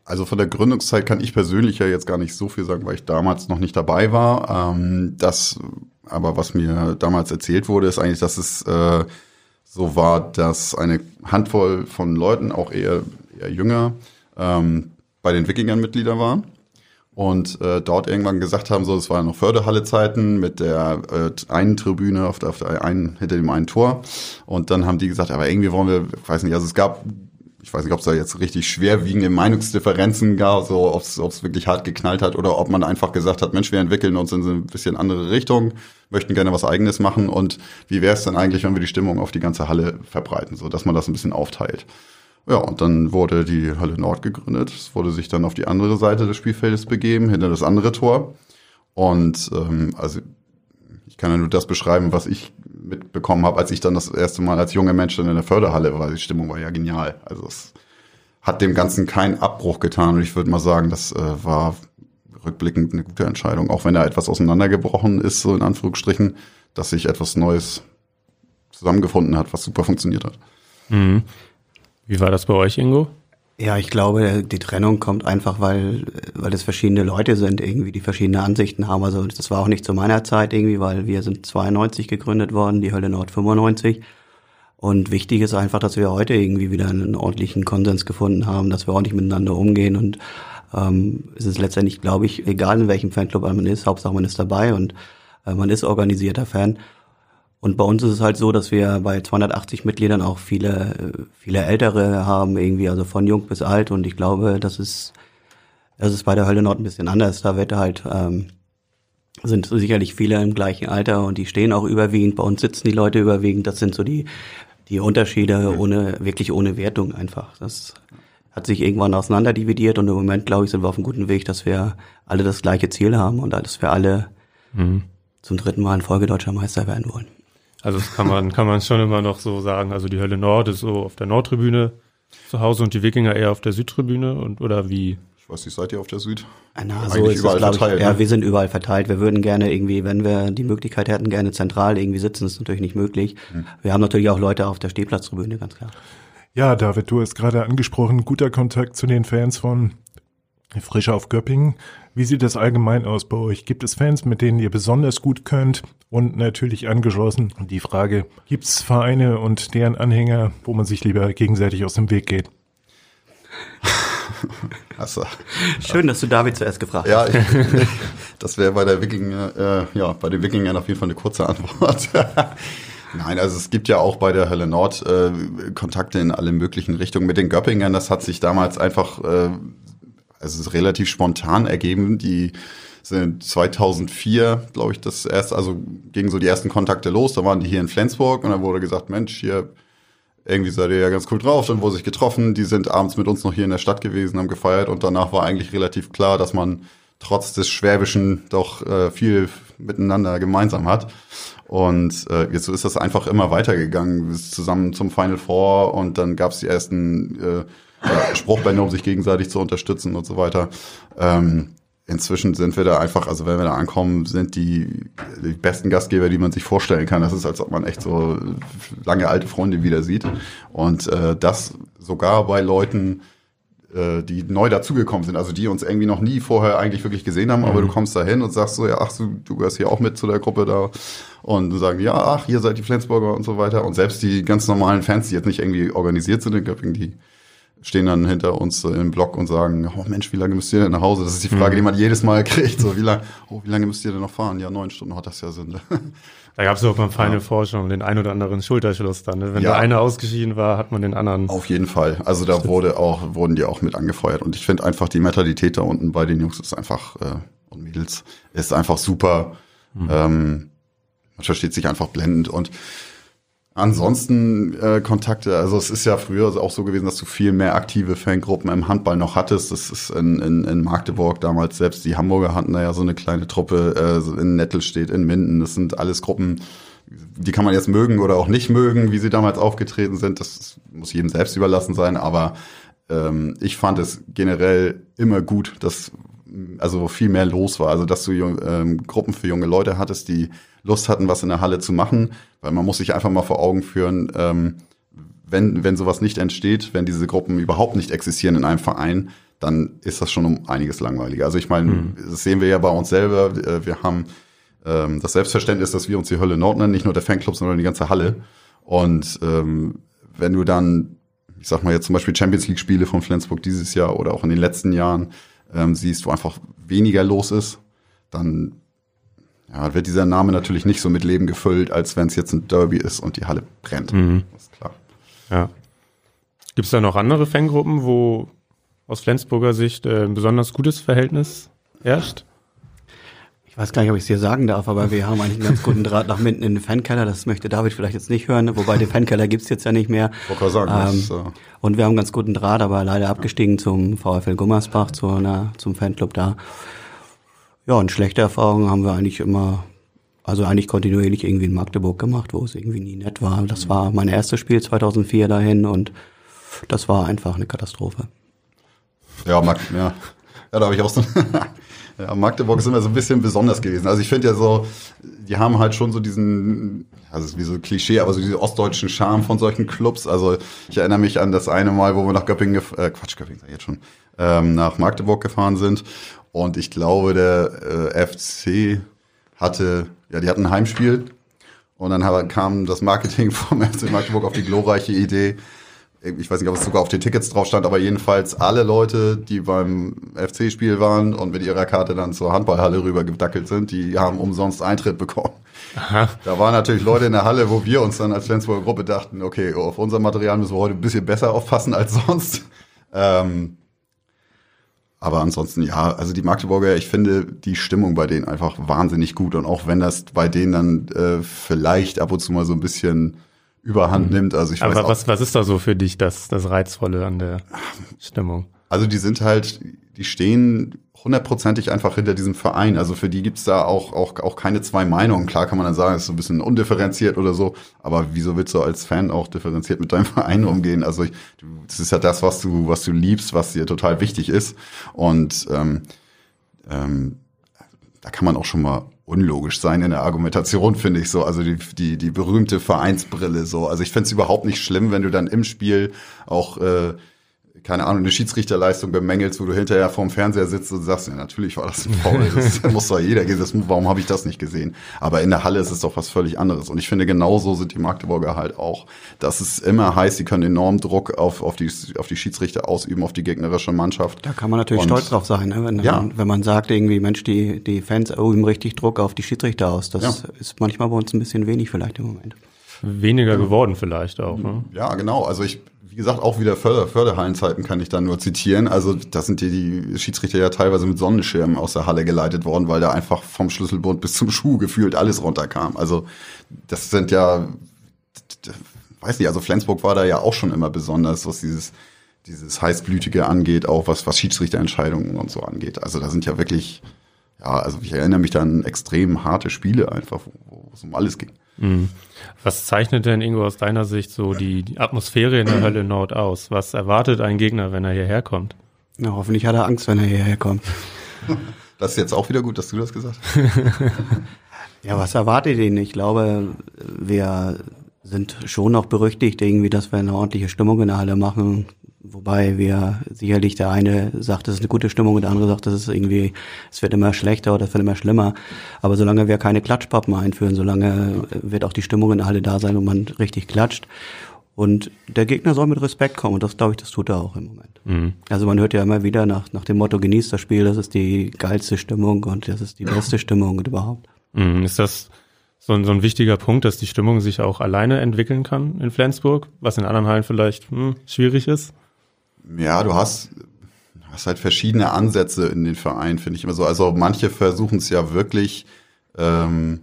Also von der Gründungszeit kann ich persönlich ja jetzt gar nicht so viel sagen, weil ich damals noch nicht dabei war. Ähm, das, aber was mir damals erzählt wurde, ist eigentlich, dass es äh, so war, dass eine Handvoll von Leuten, auch eher, eher jünger, ähm, bei den Wikingern Mitglieder waren und äh, dort irgendwann gesagt haben, so, es waren noch Förderhalle-Zeiten mit der äh, einen Tribüne auf der, auf der einen, hinter dem einen Tor. Und dann haben die gesagt, aber irgendwie wollen wir, ich weiß nicht, also es gab, ich weiß nicht, ob es da jetzt richtig schwerwiegende Meinungsdifferenzen gab, so ob es wirklich hart geknallt hat oder ob man einfach gesagt hat, Mensch, wir entwickeln uns in so ein bisschen andere Richtung, möchten gerne was eigenes machen und wie wäre es dann eigentlich, wenn wir die Stimmung auf die ganze Halle verbreiten, so dass man das ein bisschen aufteilt. Ja, und dann wurde die Hölle Nord gegründet. Es wurde sich dann auf die andere Seite des Spielfeldes begeben, hinter das andere Tor. Und ähm, also ich kann ja nur das beschreiben, was ich mitbekommen habe, als ich dann das erste Mal als junger Mensch dann in der Förderhalle war. Die Stimmung war ja genial. Also es hat dem Ganzen keinen Abbruch getan. Und ich würde mal sagen, das äh, war rückblickend eine gute Entscheidung. Auch wenn da etwas auseinandergebrochen ist, so in Anführungsstrichen, dass sich etwas Neues zusammengefunden hat, was super funktioniert hat. Mhm. Wie war das bei euch, Ingo? Ja, ich glaube, die Trennung kommt einfach, weil, weil es verschiedene Leute sind, irgendwie, die verschiedene Ansichten haben. Also das war auch nicht zu meiner Zeit irgendwie, weil wir sind 92 gegründet worden, die Hölle Nord 95. Und wichtig ist einfach, dass wir heute irgendwie wieder einen ordentlichen Konsens gefunden haben, dass wir ordentlich miteinander umgehen. Und ähm, es ist letztendlich, glaube ich, egal in welchem Fanclub man ist, Hauptsache man ist dabei und äh, man ist organisierter Fan. Und bei uns ist es halt so, dass wir bei 280 Mitgliedern auch viele, viele Ältere haben, irgendwie, also von jung bis alt. Und ich glaube, das ist, das ist bei der Hölle Nord ein bisschen anders. Da wird halt, ähm, sind sicherlich viele im gleichen Alter und die stehen auch überwiegend. Bei uns sitzen die Leute überwiegend. Das sind so die, die Unterschiede ohne, wirklich ohne Wertung einfach. Das hat sich irgendwann auseinanderdividiert und im Moment, glaube ich, sind wir auf einem guten Weg, dass wir alle das gleiche Ziel haben und dass wir alle Mhm. zum dritten Mal in Folge deutscher Meister werden wollen. Also das kann man, kann man schon immer noch so sagen. Also die Hölle Nord ist so auf der Nordtribüne zu Hause und die Wikinger eher auf der Südtribüne und oder wie? Ich weiß nicht, seid ihr auf der Süd? Na, so ist überall es, verteilt. Ich, ne? Ja, wir sind überall verteilt. Wir würden gerne irgendwie, wenn wir die Möglichkeit hätten, gerne zentral irgendwie sitzen. Das ist natürlich nicht möglich. Hm. Wir haben natürlich auch Leute auf der Stehplatztribüne, ganz klar. Ja, David, du hast gerade angesprochen, guter Kontakt zu den Fans von Frisch auf Göppingen. Wie sieht das allgemein aus bei euch? Gibt es Fans, mit denen ihr besonders gut könnt? Und natürlich angeschlossen die Frage, gibt es Vereine und deren Anhänger, wo man sich lieber gegenseitig aus dem Weg geht? <laughs> Also, Schön, dass du David zuerst gefragt ja, hast. Ja, das wäre bei der Wikinger, äh, ja, bei den Wikingern auf jeden Fall eine kurze Antwort. <laughs> Nein, also es gibt ja auch bei der Hölle Nord äh, Kontakte in alle möglichen Richtungen. Mit den Göppingern, das hat sich damals einfach, äh, also relativ spontan ergeben. Die sind 2004, glaube ich, das erste, also gingen so die ersten Kontakte los. Da waren die hier in Flensburg und dann wurde gesagt, Mensch, hier irgendwie seid ihr ja ganz cool drauf, dann wurde sich getroffen, die sind abends mit uns noch hier in der Stadt gewesen, haben gefeiert und danach war eigentlich relativ klar, dass man trotz des Schwäbischen doch äh, viel miteinander gemeinsam hat. Und äh, jetzt ist das einfach immer weitergegangen, zusammen zum Final Four und dann gab es die ersten äh, Spruchbände, um sich gegenseitig zu unterstützen und so weiter. Ähm, inzwischen sind wir da einfach, also wenn wir da ankommen, sind die, die besten Gastgeber, die man sich vorstellen kann. Das ist, als ob man echt so lange alte Freunde wieder sieht. Und äh, das sogar bei Leuten, äh, die neu dazugekommen sind, also die uns irgendwie noch nie vorher eigentlich wirklich gesehen haben, mhm. aber du kommst da hin und sagst so, ja, ach, du, du gehörst hier auch mit zu der Gruppe da und sagen, ja, ach, hier seid die Flensburger und so weiter. Und selbst die ganz normalen Fans, die jetzt nicht irgendwie organisiert sind in Göppingen, die stehen dann hinter uns im Block und sagen, oh Mensch, wie lange müsst ihr denn nach Hause? Das ist die Frage, mhm. die man jedes Mal <laughs> kriegt. So, wie lange, oh, wie lange müsst ihr denn noch fahren? Ja, neun Stunden hat das ja Sinn. Da gab es auch beim Final ja. Forschung den ein oder anderen Schulterschluss dann. Ne? Wenn ja. der eine ausgeschieden war, hat man den anderen. Auf jeden Fall. Also da wurde auch, wurden die auch mit angefeuert. Und ich finde einfach die Mentalität da unten bei den Jungs ist einfach, äh, und Mädels, ist einfach super. Mhm. Ähm, man versteht sich einfach blendend und Ansonsten äh, Kontakte, also es ist ja früher auch so gewesen, dass du viel mehr aktive Fangruppen im Handball noch hattest. Das ist in, in, in Magdeburg damals selbst, die Hamburger hatten da ja so eine kleine Truppe, äh, in Nettelstedt, in Minden. Das sind alles Gruppen, die kann man jetzt mögen oder auch nicht mögen, wie sie damals aufgetreten sind. Das muss jedem selbst überlassen sein, aber ähm, ich fand es generell immer gut, dass also viel mehr los war. Also dass du ähm, Gruppen für junge Leute hattest, die Lust hatten, was in der Halle zu machen, weil man muss sich einfach mal vor Augen führen, ähm, wenn, wenn sowas nicht entsteht, wenn diese Gruppen überhaupt nicht existieren in einem Verein, dann ist das schon um einiges langweiliger. Also ich meine, mhm. das sehen wir ja bei uns selber. Äh, wir haben ähm, das Selbstverständnis, dass wir uns die Hölle Nord nennen, nicht nur der Fanclub, sondern die ganze Halle. Und ähm, wenn du dann, ich sag mal jetzt zum Beispiel Champions League Spiele von Flensburg dieses Jahr oder auch in den letzten Jahren ähm, siehst, wo einfach weniger los ist, dann ja, wird dieser Name natürlich nicht so mit Leben gefüllt, als wenn es jetzt ein Derby ist und die Halle brennt. Mhm. Das ist klar. Ja. Gibt es da noch andere Fangruppen, wo aus Flensburger Sicht äh, ein besonders gutes Verhältnis herrscht? Ich weiß gar nicht, ob ich es dir sagen darf, aber wir haben eigentlich einen ganz guten Draht nach Minden in den Fankeller. Das möchte David vielleicht jetzt nicht hören, wobei den Fankeller gibt's jetzt ja nicht mehr. Ich sagen, ähm, das, äh und wir haben einen ganz guten Draht, aber leider abgestiegen zum VfL Gummersbach, zu einer, zum Fanclub da. Ja, und schlechte Erfahrungen haben wir eigentlich immer, also eigentlich kontinuierlich irgendwie in Magdeburg gemacht, wo es irgendwie nie nett war. Das war mein erstes Spiel 2004 dahin und das war einfach eine Katastrophe. Ja, Mag ja. ja da habe ich auch so. <laughs> ja, Magdeburg ist immer so ein bisschen besonders gewesen. Also ich finde ja so, die haben halt schon so diesen, also wie so ein Klischee, aber so diesen ostdeutschen Charme von solchen Clubs. Also ich erinnere mich an das eine Mal, wo wir nach Göppingen, äh, Quatsch, Göppingen jetzt schon, ähm, nach Magdeburg gefahren sind und ich glaube, der äh, FC hatte, ja, die hatten ein Heimspiel. Und dann kam das Marketing <laughs> vom FC Magdeburg auf die glorreiche Idee, ich weiß nicht, ob es sogar auf den Tickets drauf stand, aber jedenfalls alle Leute, die beim FC-Spiel waren und mit ihrer Karte dann zur Handballhalle rüber gedackelt sind, die haben umsonst Eintritt bekommen. Aha. Da waren natürlich Leute in der Halle, wo wir uns dann als Flensburger Gruppe dachten, okay, auf unser Material müssen wir heute ein bisschen besser aufpassen als sonst. Ähm, aber ansonsten, ja, also die Magdeburger, ich finde die Stimmung bei denen einfach wahnsinnig gut. Und auch wenn das bei denen dann äh, vielleicht ab und zu mal so ein bisschen überhand mhm. nimmt. Also ich Aber weiß was, auch, was ist da so für dich das, das Reizvolle an der Stimmung? Also die sind halt, die stehen hundertprozentig einfach hinter diesem Verein. Also für die gibt's da auch, auch, auch keine zwei Meinungen. Klar kann man dann sagen, es ist so ein bisschen undifferenziert oder so, aber wieso willst du als Fan auch differenziert mit deinem <laughs> Verein umgehen? Also ich, du, das ist ja das, was du, was du liebst, was dir total wichtig ist. Und ähm, ähm, da kann man auch schon mal unlogisch sein in der Argumentation, finde ich so. Also die, die, die berühmte Vereinsbrille so. Also ich finde es überhaupt nicht schlimm, wenn du dann im Spiel auch äh, keine Ahnung, eine Schiedsrichterleistung bemängelst, wo du hinterher vorm Fernseher sitzt und sagst, ja, natürlich war das ein Foul. <laughs> Das muss doch jeder gesehen. Warum habe ich das nicht gesehen? Aber in der Halle ist es doch was völlig anderes. Und ich finde, genauso sind die Magdeburger halt auch. Das ist immer heiß, sie können enorm Druck auf, auf, die, auf die Schiedsrichter ausüben, auf die gegnerische Mannschaft. Da kann man natürlich Und- stolz drauf sein, ne? wenn, Ja. man, wenn man sagt, irgendwie, Mensch, die, die Fans üben richtig Druck auf die Schiedsrichter aus. Das Ja. ist manchmal bei uns ein bisschen wenig vielleicht im Moment. Weniger geworden vielleicht auch. Ne? Ja, genau. Also ich, wie gesagt, auch wieder Förder, Förderhallenzeiten kann ich dann nur zitieren. Also das sind die, die Schiedsrichter ja teilweise mit Sonnenschirmen aus der Halle geleitet worden, weil da einfach vom Schlüsselbund bis zum Schuh gefühlt alles runterkam. Also das sind ja, weiß nicht, also Flensburg war da ja auch schon immer besonders, was dieses, dieses heißblütige angeht, auch was, was Schiedsrichterentscheidungen und so angeht. Also da sind ja wirklich, ja, also ich erinnere mich da an extrem harte Spiele einfach, wo, wo es um alles ging. Mhm. Was zeichnet denn, Ingo, aus deiner Sicht so die, die Atmosphäre in der Hölle Nord aus? Was erwartet ein Gegner, wenn er hierher kommt? Ja, hoffentlich hat er Angst, wenn er hierher kommt. <laughs> Das ist jetzt auch wieder gut, dass du das gesagt hast. <laughs> Ja, was erwartet ihn? Ich glaube, wir sind schon noch berüchtigt, irgendwie, dass wir eine ordentliche Stimmung in der Halle machen. Wobei wir sicherlich der eine sagt, es ist eine gute Stimmung und der andere sagt, es ist irgendwie, es wird immer schlechter oder es wird immer schlimmer. Aber solange wir keine Klatschpappen einführen, solange wird auch die Stimmung in der Halle da sein und man richtig klatscht. Und der Gegner soll mit Respekt kommen und das glaube ich, das tut er auch im Moment. Mhm. Also man hört ja immer wieder nach, nach dem Motto, genießt das Spiel, das ist die geilste Stimmung und das ist die beste Stimmung und überhaupt. Mhm. Ist das so ein, so ein wichtiger Punkt, dass die Stimmung sich auch alleine entwickeln kann in Flensburg, was in anderen Hallen vielleicht hm, schwierig ist? Ja, du hast, hast halt verschiedene Ansätze in den Verein, finde ich immer so. Also manche versuchen es ja wirklich, ähm,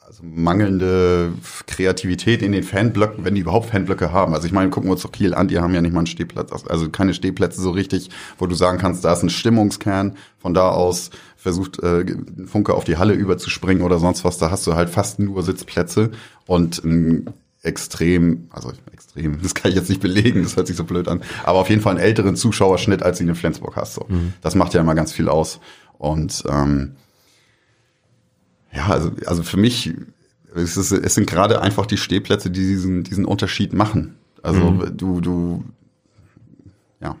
also mangelnde Kreativität in den Fanblöcken, wenn die überhaupt Fanblöcke haben. Also ich meine, gucken wir uns doch Kiel an, die haben ja nicht mal einen Stehplatz, also keine Stehplätze so richtig, wo du sagen kannst, da ist ein Stimmungskern, von da aus versucht äh, Funke auf die Halle überzuspringen oder sonst was, da hast du halt fast nur Sitzplätze und ein extrem, also extrem, das kann ich jetzt nicht belegen, das hört sich so blöd an, aber auf jeden Fall einen älteren Zuschauerschnitt, als ihn in Flensburg hast. So. Das macht ja immer ganz viel aus. Und ähm, ja, also, also für mich, es, ist, es sind gerade einfach die Stehplätze, die diesen, diesen Unterschied machen. Also du, du, ja.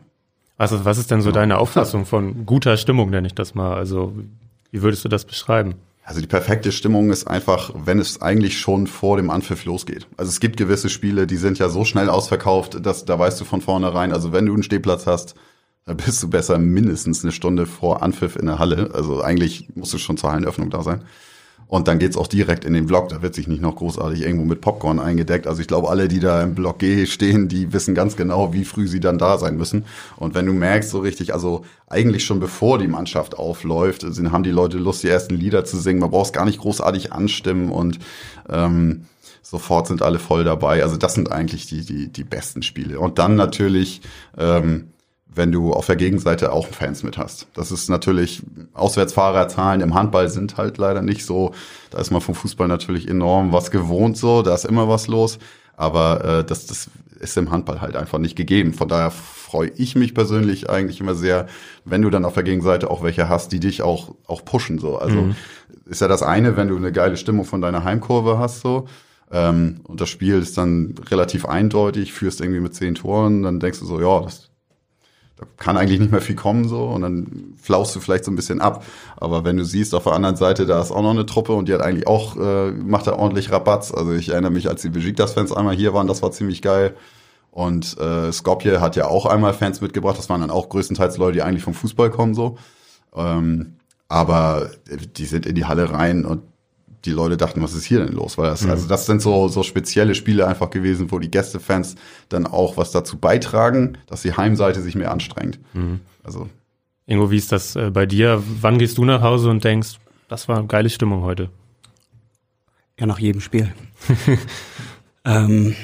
Also was ist denn so deine Auffassung von guter Stimmung, nenne ich das mal? Also wie würdest du das beschreiben? Also die perfekte Stimmung ist einfach, wenn es eigentlich schon vor dem Anpfiff losgeht. Also es gibt gewisse Spiele, die sind ja so schnell ausverkauft, dass da weißt du von vornherein, also wenn du einen Stehplatz hast, dann bist du besser mindestens eine Stunde vor Anpfiff in der Halle. Also eigentlich musst du schon zur Hallenöffnung da sein. Und dann geht's auch direkt in den Block. Da wird sich nicht noch großartig irgendwo mit Popcorn eingedeckt. Also ich glaube, alle, die da im Block G stehen, die wissen ganz genau, wie früh sie dann da sein müssen. Und wenn du merkst, so richtig, also eigentlich schon bevor die Mannschaft aufläuft, sind, haben die Leute Lust, die ersten Lieder zu singen. Man braucht gar nicht großartig anstimmen und ähm, sofort sind alle voll dabei. Also das sind eigentlich die, die, die besten Spiele. Und dann natürlich ähm, wenn du auf der Gegenseite auch Fans mit hast. Das ist natürlich, Auswärtsfahrerzahlen im Handball sind halt leider nicht so. Da ist man vom Fußball natürlich enorm was gewohnt so, da ist immer was los. Aber äh, das, das ist im Handball halt einfach nicht gegeben. Von daher freue ich mich persönlich eigentlich immer sehr, wenn du dann auf der Gegenseite auch welche hast, die dich auch, auch pushen. So. Also Mhm. ist ja das eine, wenn du eine geile Stimmung von deiner Heimkurve hast, so. Ähm, und das Spiel ist dann relativ eindeutig, führst irgendwie mit zehn Toren, dann denkst du so, ja, das da kann eigentlich nicht mehr viel kommen so und dann flaust du vielleicht so ein bisschen ab. Aber wenn du siehst, auf der anderen Seite, da ist auch noch eine Truppe und die hat eigentlich auch, äh, macht da ordentlich Rabatz. Also ich erinnere mich, als die Besiktas-Fans einmal hier waren, das war ziemlich geil. Und äh, Skopje hat ja auch einmal Fans mitgebracht. Das waren dann auch größtenteils Leute, die eigentlich vom Fußball kommen so. Ähm, aber die sind in die Halle rein und die Leute dachten, was ist hier denn los? Weil das, Mhm. also das sind so, so spezielle Spiele einfach gewesen, wo die Gästefans dann auch was dazu beitragen, dass die Heimseite sich mehr anstrengt. Mhm. Also Ingo, wie ist das äh, bei dir? Wann gehst du nach Hause und denkst, das war eine geile Stimmung heute? Ja, nach jedem Spiel. <laughs> ähm,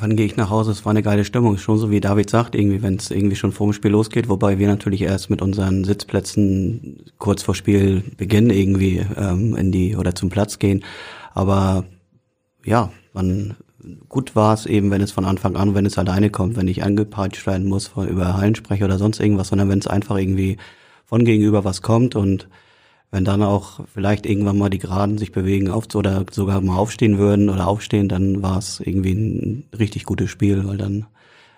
wann gehe ich nach Hause? Es war eine geile Stimmung. Schon so wie David sagt, irgendwie, wenn es irgendwie schon vor dem Spiel losgeht, wobei wir natürlich erst mit unseren Sitzplätzen kurz vor Spielbeginn irgendwie ähm, in die oder zum Platz gehen. Aber ja, man gut war es eben, wenn es von Anfang an, wenn es alleine kommt, wenn ich angepeitscht werden muss von über Hallensprecher oder sonst irgendwas, sondern wenn es einfach irgendwie von gegenüber was kommt und wenn dann auch vielleicht irgendwann mal die Geraden sich bewegen auf oder sogar mal aufstehen würden oder aufstehen, dann war es irgendwie ein richtig gutes Spiel, weil dann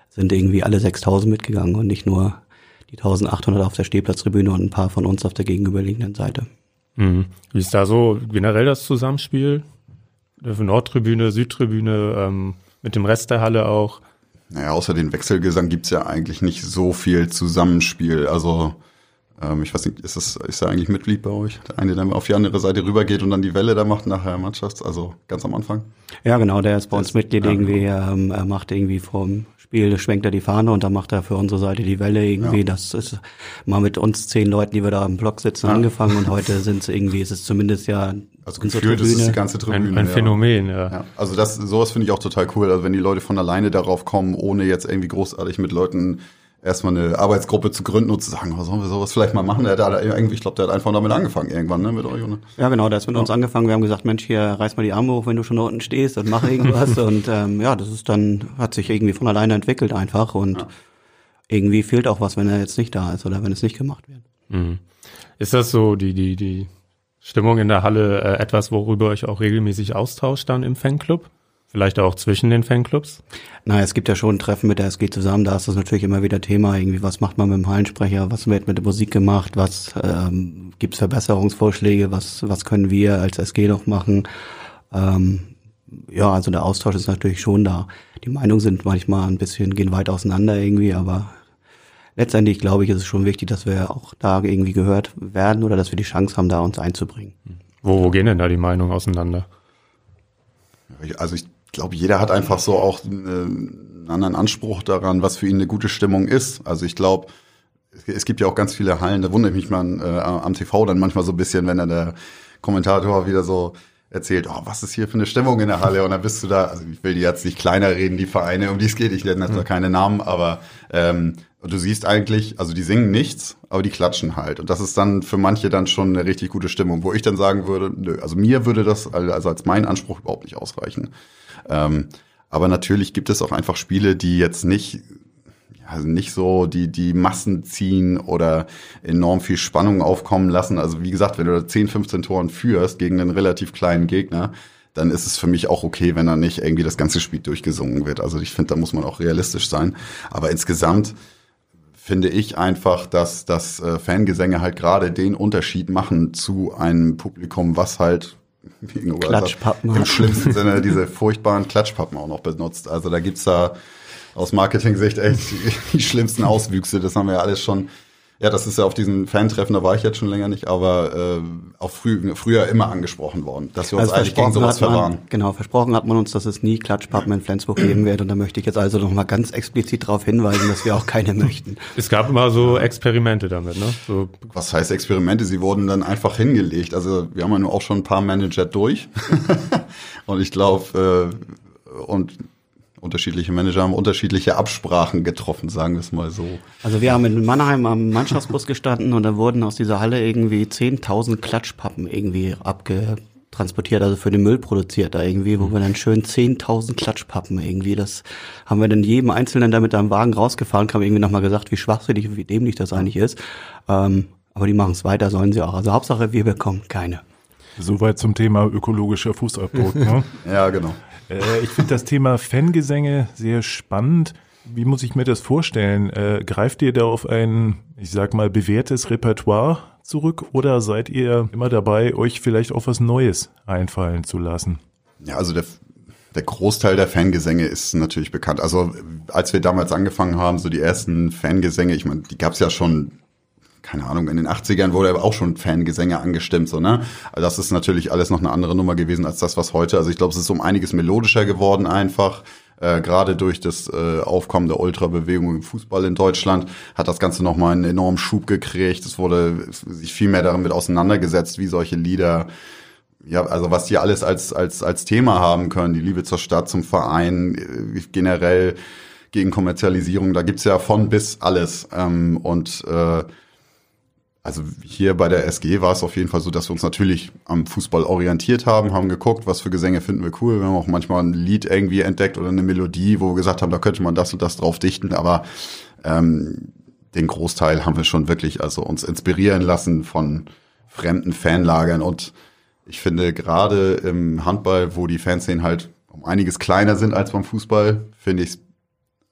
sind irgendwie alle 6000 mitgegangen und nicht nur die 1800 auf der Stehplatztribüne und ein paar von uns auf der gegenüberliegenden Seite. Mhm. Wie ist da so generell das Zusammenspiel? Nordtribüne, Südtribüne, ähm, mit dem Rest der Halle auch? Naja, außer den Wechselgesang gibt's ja eigentlich nicht so viel Zusammenspiel. Also ähm, ich weiß nicht, ist das ist er eigentlich Mitglied bei euch? Der eine, der auf die andere Seite rübergeht und dann die Welle da macht nachher Mannschafts-, also ganz am Anfang? Ja, genau, der ist bei uns Mitglied ja, irgendwie, genau. ähm, er macht irgendwie vom Spiel schwenkt er die Fahne und dann macht er für unsere Seite die Welle irgendwie. Ja. Das ist mal mit uns zehn Leuten, die wir da im Block sitzen, ja. angefangen und heute <laughs> sind es irgendwie, ist es zumindest ja also gefühlt ist es die ganze Tribüne. Ein, ein Phänomen, ja. ja. Also das, sowas finde ich auch total cool. Also wenn die Leute von alleine darauf kommen, ohne jetzt irgendwie großartig mit Leuten erstmal eine Arbeitsgruppe zu gründen und zu sagen, was sollen wir sowas vielleicht mal machen? Der hat da irgendwie, ich glaube, der hat einfach damit angefangen irgendwann, ne, mit euch, oder? Ja, genau, der ist mit ja. uns angefangen. Wir haben gesagt, Mensch, hier reiß mal die Arme hoch, wenn du schon da unten stehst und mach irgendwas. <laughs> und ähm, ja, das ist dann, hat sich irgendwie von alleine entwickelt einfach und ja. irgendwie fehlt auch was, wenn er jetzt nicht da ist oder wenn es nicht gemacht wird. Mhm. Ist das so die, die, die Stimmung in der Halle äh, etwas, worüber euch auch regelmäßig austauscht dann im Fanclub? Vielleicht auch zwischen den Fanclubs? Na, es gibt ja schon Treffen mit der SG zusammen, da ist das natürlich immer wieder Thema, irgendwie, was macht man mit dem Hallensprecher, was wird mit der Musik gemacht, was ähm, gibt es Verbesserungsvorschläge, was, was können wir als SG noch machen. Ähm, ja, also der Austausch ist natürlich schon da. Die Meinungen sind manchmal ein bisschen, gehen weit auseinander irgendwie, aber letztendlich glaube ich, ist es schon wichtig, dass wir auch da irgendwie gehört werden oder dass wir die Chance haben, da uns einzubringen. Wo, wo gehen denn da die Meinungen auseinander? Also ich glaube, jeder hat einfach so auch einen anderen Anspruch daran, was für ihn eine gute Stimmung ist. Also ich glaube, es gibt ja auch ganz viele Hallen, da wundert mich man äh, am TV dann manchmal so ein bisschen, wenn dann der Kommentator wieder so erzählt, oh, was ist hier für eine Stimmung in der Halle? Und dann bist du da, also ich will die jetzt nicht kleiner reden, die Vereine, um die es geht, ich nenne jetzt mhm. keine Namen, aber ähm, du siehst eigentlich, also die singen nichts, aber die klatschen halt. Und das ist dann für manche dann schon eine richtig gute Stimmung, wo ich dann sagen würde, nö, also mir würde das also als mein Anspruch überhaupt nicht ausreichen. Ähm, aber natürlich gibt es auch einfach Spiele, die jetzt nicht also nicht so die, die Massen ziehen oder enorm viel Spannung aufkommen lassen. Also wie gesagt, wenn du da 10, 15 Toren führst gegen einen relativ kleinen Gegner, dann ist es für mich auch okay, wenn da nicht irgendwie das ganze Spiel durchgesungen wird. Also ich finde, da muss man auch realistisch sein. Aber insgesamt finde ich einfach, dass, dass äh, Fangesänge halt gerade den Unterschied machen zu einem Publikum, was halt Klatschpappen. Im schlimmsten <laughs> Sinne diese furchtbaren Klatschpappen auch noch benutzt. Also da gibt's da aus Marketing-Sicht echt die, <laughs> die schlimmsten Auswüchse. Das haben wir ja alles schon ja, das ist ja auf diesen Fan-Treffen, da war ich jetzt schon länger nicht, aber äh, auch früh, früher immer angesprochen worden, dass wir uns also eigentlich gegen sowas verwahren. Genau, versprochen hat man uns, dass es nie Klatschpappen in Flensburg geben wird und da möchte ich jetzt also noch mal ganz explizit darauf hinweisen, dass wir auch keine möchten. Es gab immer so Experimente damit, ne? So. Was heißt Experimente? Sie wurden dann einfach hingelegt. Also wir haben ja nur auch schon ein paar Manager durch <laughs> und ich glaube, äh, und unterschiedliche Manager haben unterschiedliche Absprachen getroffen, sagen wir es mal so. Also wir haben in Mannheim am Mannschaftsbus gestanden und da wurden aus dieser Halle irgendwie 10.000 Klatschpappen irgendwie abgetransportiert, also für den Müll produziert da irgendwie, wo wir dann schön 10.000 Klatschpappen irgendwie, das haben wir dann jedem Einzelnen da mit einem Wagen rausgefahren, haben irgendwie nochmal gesagt, wie schwachsinnig und wie dämlich das eigentlich ist. Ähm, aber die machen es weiter, sollen sie auch. Also Hauptsache, wir bekommen keine. Soweit zum Thema ökologischer Fußabdruck. Ne? <laughs> ja, genau. Äh, ich finde das Thema Fangesänge sehr spannend. Wie muss ich mir das vorstellen? Äh, greift ihr da auf ein, ich sag mal, bewährtes Repertoire zurück oder seid ihr immer dabei, euch vielleicht auch was Neues einfallen zu lassen? Ja, also der, der Großteil der Fangesänge ist natürlich bekannt. Also als wir damals angefangen haben, so die ersten Fangesänge, ich meine, die gab es ja schon keine Ahnung, in den 80ern wurde aber auch schon Fangesänge angestimmt, so, ne? Also das ist natürlich alles noch eine andere Nummer gewesen als das, was heute. Also ich glaube, es ist um einiges melodischer geworden einfach. Äh, Gerade durch das äh, Aufkommen der Ultrabewegung im Fußball in Deutschland hat das Ganze nochmal einen enormen Schub gekriegt. Es wurde sich viel mehr damit auseinandergesetzt, wie solche Lieder ja, also was die alles als, als, als Thema haben können, die Liebe zur Stadt, zum Verein, äh, generell gegen Kommerzialisierung, da gibt's ja von bis alles. Ähm, und äh, also hier bei der SG war es auf jeden Fall so, dass wir uns natürlich am Fußball orientiert haben, haben geguckt, was für Gesänge finden wir cool. Wir haben auch manchmal ein Lied irgendwie entdeckt oder eine Melodie, wo wir gesagt haben, da könnte man das und das drauf dichten, aber ähm, den Großteil haben wir schon wirklich also uns inspirieren lassen von fremden Fanlagern und ich finde gerade im Handball, wo die Fanszenen halt um einiges kleiner sind als beim Fußball, finde ich es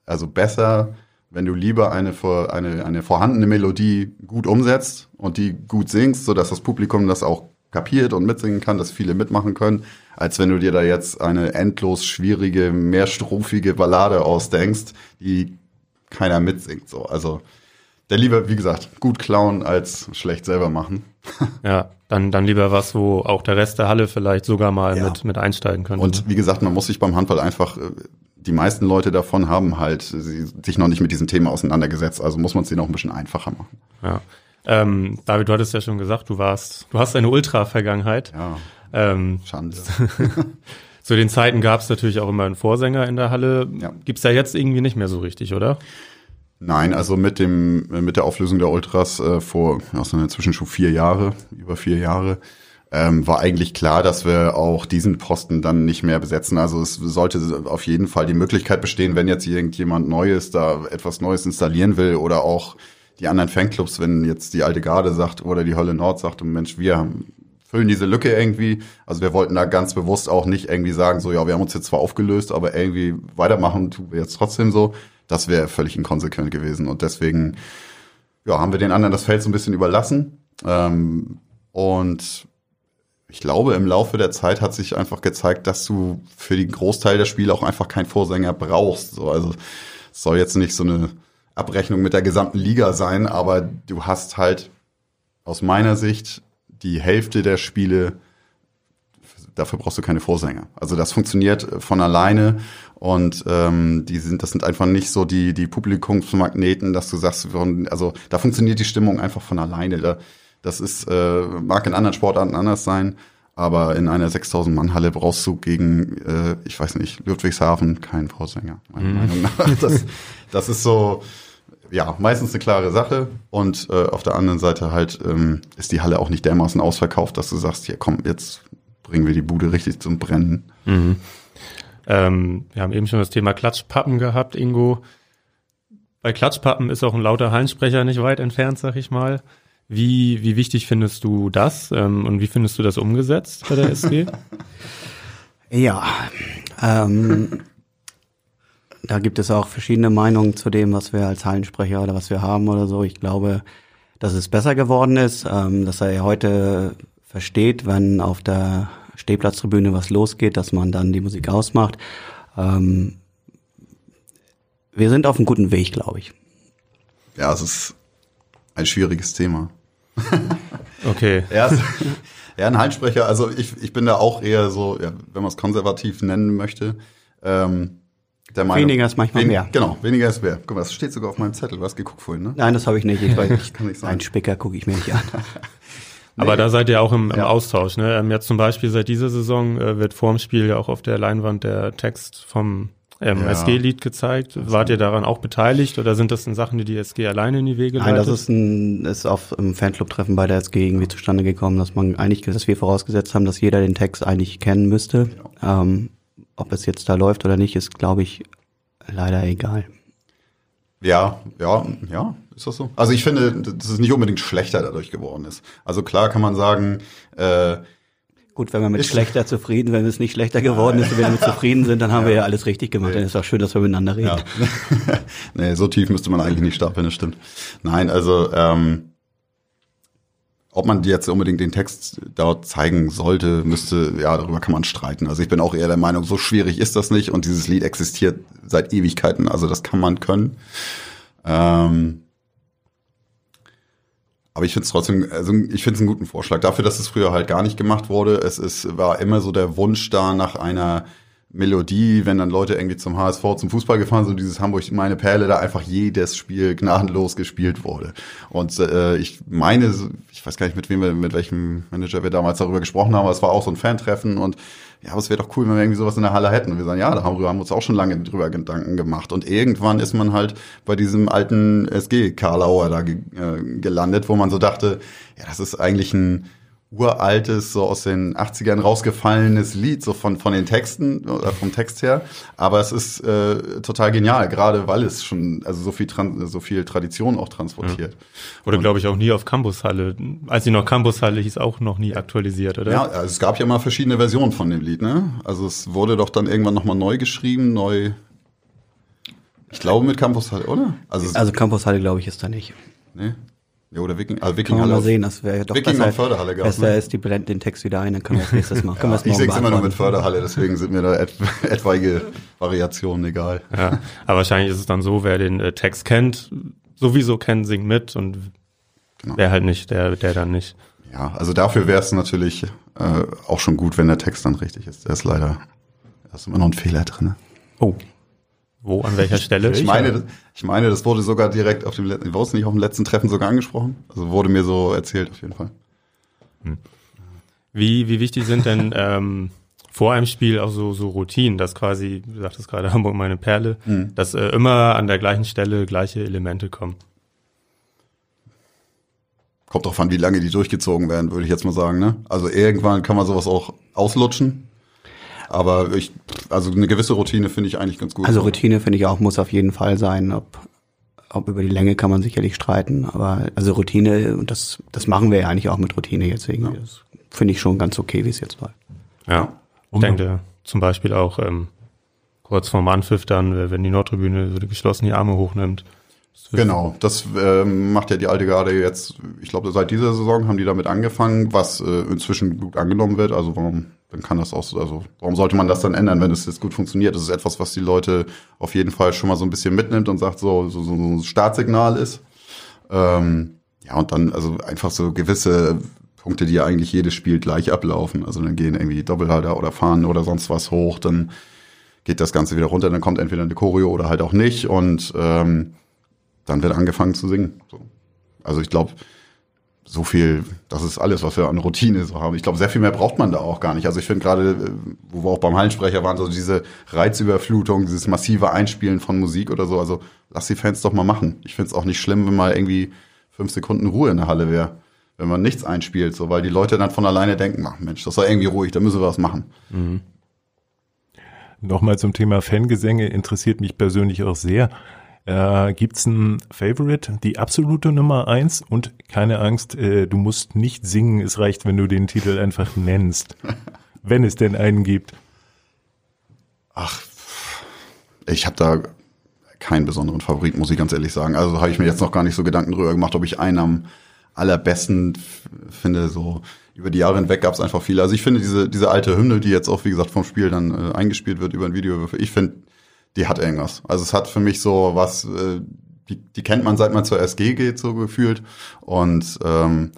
also besser, wenn du lieber eine, eine, eine vorhandene Melodie gut umsetzt und die gut singst, sodass das Publikum das auch kapiert und mitsingen kann, dass viele mitmachen können, als wenn du dir da jetzt eine endlos schwierige, mehrstrophige Ballade ausdenkst, die keiner mitsingt. So, also der lieber, wie gesagt, gut klauen als schlecht selber machen. <laughs> ja, dann, dann lieber was, wo auch der Rest der Halle vielleicht sogar mal ja. mit, mit einsteigen könnte. Und wie gesagt, man muss sich beim Handball einfach äh, die meisten Leute davon haben halt sich noch nicht mit diesem Thema auseinandergesetzt. Also muss man es denen auch ein bisschen einfacher machen. Ja. Ähm, David, du hattest ja schon gesagt, du warst, du hast eine Ultra-Vergangenheit. Ja. Ähm, Schande. <laughs> Zu den Zeiten gab es natürlich auch immer einen Vorsänger in der Halle. Ja. Gibt's ja jetzt irgendwie nicht mehr so richtig, oder? Nein, also mit dem mit der Auflösung der Ultras äh, vor aus ja, inzwischen schon vier Jahre, über vier Jahre, ähm, war eigentlich klar, dass wir auch diesen Posten dann nicht mehr besetzen. Also es sollte auf jeden Fall die Möglichkeit bestehen, wenn jetzt irgendjemand Neues da etwas Neues installieren will oder auch die anderen Fanclubs, wenn jetzt die alte Garde sagt oder die Hölle Nord sagt, Mensch, wir füllen diese Lücke irgendwie. Also wir wollten da ganz bewusst auch nicht irgendwie sagen, so ja, wir haben uns jetzt zwar aufgelöst, aber irgendwie weitermachen tun wir jetzt trotzdem so. Das wäre völlig inkonsequent gewesen. Und deswegen ja, haben wir den anderen das Feld so ein bisschen überlassen. Ähm, und ich glaube, im Laufe der Zeit hat sich einfach gezeigt, dass du für den Großteil der Spiele auch einfach keinen Vorsänger brauchst. So, also es soll jetzt nicht so eine Abrechnung mit der gesamten Liga sein, aber du hast halt aus meiner Sicht die Hälfte der Spiele, dafür brauchst du keine Vorsänger. Also das funktioniert von alleine und ähm, die sind, das sind einfach nicht so die die Publikumsmagneten, dass du sagst, also da funktioniert die Stimmung einfach von alleine. Da, das ist, äh, mag in anderen Sportarten anders sein, aber in einer 6000 Mann Halle brauchst du gegen, äh, ich weiß nicht, Ludwigshafen keinen Vorsänger. Meiner mhm. Meinung nach. <laughs> Das, das ist so, ja, meistens eine klare Sache. Und äh, auf der anderen Seite halt ähm, ist die Halle auch nicht dermaßen ausverkauft, dass du sagst, hier komm, jetzt bringen wir die Bude richtig zum Brennen. Mhm. Ähm, wir haben eben schon das Thema Klatschpappen gehabt, Ingo. Bei Klatschpappen ist auch ein lauter Hallensprecher nicht weit entfernt, sag ich mal. Wie, wie wichtig findest du das ähm, und wie findest du das umgesetzt bei der <laughs> SG? ja, ähm, da gibt es auch verschiedene Meinungen zu dem, was wir als Hallensprecher oder was wir haben oder so. Ich glaube, dass es besser geworden ist, ähm, dass er heute versteht, wenn auf der Stehplatztribüne was losgeht, dass man dann die Musik ausmacht. Ähm, wir sind auf einem guten Weg, glaube ich. Ja, es ist ein schwieriges Thema. <laughs> Okay. ja, ja, ein Halssprecher, also ich, ich bin da auch eher so, ja, wenn man es konservativ nennen möchte, ähm, der Meinung, weniger ist manchmal wen, mehr. Genau, weniger ist mehr. Guck mal, das steht sogar auf meinem Zettel. Du hast geguckt vorhin, ne? Nein, das habe ich nicht. Ich <laughs> weiß, ich kann nicht sagen. Ein Spicker gucke ich mir nicht an. <laughs> nee. Aber da seid ihr auch im, im ja. Austausch. Ne? Ähm, jetzt zum Beispiel seit dieser Saison äh, wird vorm Spiel ja auch auf der Leinwand der Text vom ähm, ja. SG-Lied gezeigt. Wart ihr daran auch beteiligt oder sind das denn Sachen, die die SG alleine in die Wege leitet? Nein, das ist, ein, ist auf einem Fanclub-Treffen bei der SG irgendwie zustande gekommen, dass man eigentlich, dass wir vorausgesetzt haben, dass jeder den Text eigentlich kennen müsste. Ja. Ähm, ob es jetzt da läuft oder nicht, ist, glaube ich, leider egal. Ja, ja, ja, ist das so? Also ich finde, dass es nicht unbedingt schlechter dadurch geworden ist. Also klar kann man sagen, äh, Gut, wenn wir mit schlechter zufrieden, wenn es nicht schlechter geworden ist, wenn wir zufrieden sind, dann haben ja. wir ja alles richtig gemacht. Dann ist auch schön, dass wir miteinander reden. Ja. <laughs> nee, so tief müsste man eigentlich nicht stapeln, das stimmt. Nein, also ähm, ob man jetzt unbedingt den Text dort zeigen sollte, müsste, ja, darüber kann man streiten. Also ich bin auch eher der Meinung, so schwierig ist das nicht und dieses Lied existiert seit Ewigkeiten, also das kann man können. Ähm, aber ich finde es trotzdem, also ich finde es einen guten Vorschlag. Dafür, dass es früher halt gar nicht gemacht wurde. Es ist, war immer so der Wunsch da nach einer Melodie, wenn dann Leute irgendwie zum HSV, zum Fußball gefahren sind, dieses Hamburg meine Perle, da einfach jedes Spiel gnadenlos gespielt wurde. Und äh, ich meine, ich weiß gar nicht, mit wem wir, mit welchem Manager wir damals darüber gesprochen haben, aber es war auch so ein Fantreffen und ja, aber es wäre doch cool, wenn wir irgendwie sowas in der Halle hätten. Und wir sagen, ja, da haben wir uns auch schon lange drüber Gedanken gemacht. Und irgendwann ist man halt bei diesem alten SG Karlauer da ge äh, gelandet, wo man so dachte, ja, das ist eigentlich ein uraltes, so aus den 80ern rausgefallenes Lied, so von, von den Texten, oder vom Text her. Aber es ist äh, total genial, gerade weil es schon also so viel, Trans so viel Tradition auch transportiert. Ja. Oder glaube ich auch nie auf Campushalle. Als sie noch Campushalle hieß, auch noch nie aktualisiert, oder? Ja, also es gab ja mal verschiedene Versionen von dem Lied, ne? Also es wurde doch dann irgendwann nochmal neu geschrieben, neu. Ich glaube mit Campushalle, oder? Also, also Campushalle glaube ich ist da nicht. Nee. Ja, oder Viking, also Viking Kann man mal sehen, das wäre doch Viking besser. Förderhalle gab Besser ne? ist, die blenden den Text wieder ein, dann können wir es nächstes Mal. <laughs> ja, ich sehe es immer nur mit Förderhalle, deswegen sind mir da et <laughs> etwaige Variationen egal. Ja, aber wahrscheinlich ist es dann so, wer den äh, Text kennt, sowieso kennt, singt mit und genau. wer halt nicht, der, der dann nicht. Ja, also dafür wäre es natürlich äh, auch schon gut, wenn der Text dann richtig ist. Der ist leider, da ist immer noch ein Fehler drin. Oh. Wo, an welcher Stelle? Ich meine, ich meine, das wurde sogar direkt auf dem letzten, ich weiß nicht, auf dem letzten Treffen sogar angesprochen. Also wurde mir so erzählt auf jeden Fall. Hm. Wie, wie wichtig sind denn <laughs> ähm, vor einem Spiel auch so, so Routinen, dass quasi, du sagtest gerade <laughs> Hamburg meine Perle, mhm. dass äh, immer an der gleichen Stelle gleiche Elemente kommen? Kommt drauf an, wie lange die durchgezogen werden, würde ich jetzt mal sagen. Ne? Also irgendwann kann man sowas auch auslutschen. Aber ich, also eine gewisse Routine finde ich eigentlich ganz gut. Also Routine finde ich auch, muss auf jeden Fall sein. Ob, ob über die Länge kann man sicherlich streiten, aber also Routine, und das, das machen wir ja eigentlich auch mit Routine jetzt irgendwie. Ja. Das finde ich schon ganz okay, wie es jetzt war. Ja, ich denke zum Beispiel auch ähm, kurz vorm Anpfiff dann, wenn die Nordtribüne so geschlossen die Arme hochnimmt. Genau, das äh, macht ja die alte Garde jetzt, ich glaube, seit dieser Saison haben die damit angefangen, was äh, inzwischen gut angenommen wird. Also warum dann kann das auch so, also warum sollte man das dann ändern, wenn es jetzt gut funktioniert? Das ist etwas, was die Leute auf jeden Fall schon mal so ein bisschen mitnimmt und sagt, so, so, so ein Startsignal ist. Ähm, ja, und dann also einfach so gewisse Punkte, die ja eigentlich jedes Spiel gleich ablaufen. Also dann gehen irgendwie Doppelhalter oder Fahnen oder sonst was hoch, dann geht das Ganze wieder runter, dann kommt entweder eine Choreo oder halt auch nicht und ähm, dann wird angefangen zu singen. So. Also ich glaube, so viel, das ist alles, was wir an Routine so haben. Ich glaube, sehr viel mehr braucht man da auch gar nicht. Also ich finde gerade, äh, wo wir auch beim Hallensprecher waren, so diese Reizüberflutung, dieses massive Einspielen von Musik oder so. Also lass die Fans doch mal machen. Ich finde es auch nicht schlimm, wenn mal irgendwie fünf Sekunden Ruhe in der Halle wäre, wenn man nichts einspielt, so weil die Leute dann von alleine denken, ach Mensch, das war irgendwie ruhig, da müssen wir was machen. Mhm. Nochmal zum Thema Fangesänge interessiert mich persönlich auch sehr. Äh, gibt's ein Favorite, die absolute Nummer eins und keine Angst, äh, du musst nicht singen, es reicht, wenn du den Titel einfach nennst, <laughs> wenn es denn einen gibt. Ach, ich habe da keinen besonderen Favorit, muss ich ganz ehrlich sagen. Also habe ich mir jetzt noch gar nicht so Gedanken drüber gemacht, ob ich einen am allerbesten finde. So über die Jahre hinweg gab es einfach viele. Also ich finde diese diese alte Hymne, die jetzt auch wie gesagt vom Spiel dann äh, eingespielt wird über ein Video, ich finde die hat irgendwas. Also es hat für mich so was, äh, die, die kennt man seit man zur SG geht, so gefühlt. Und ähm,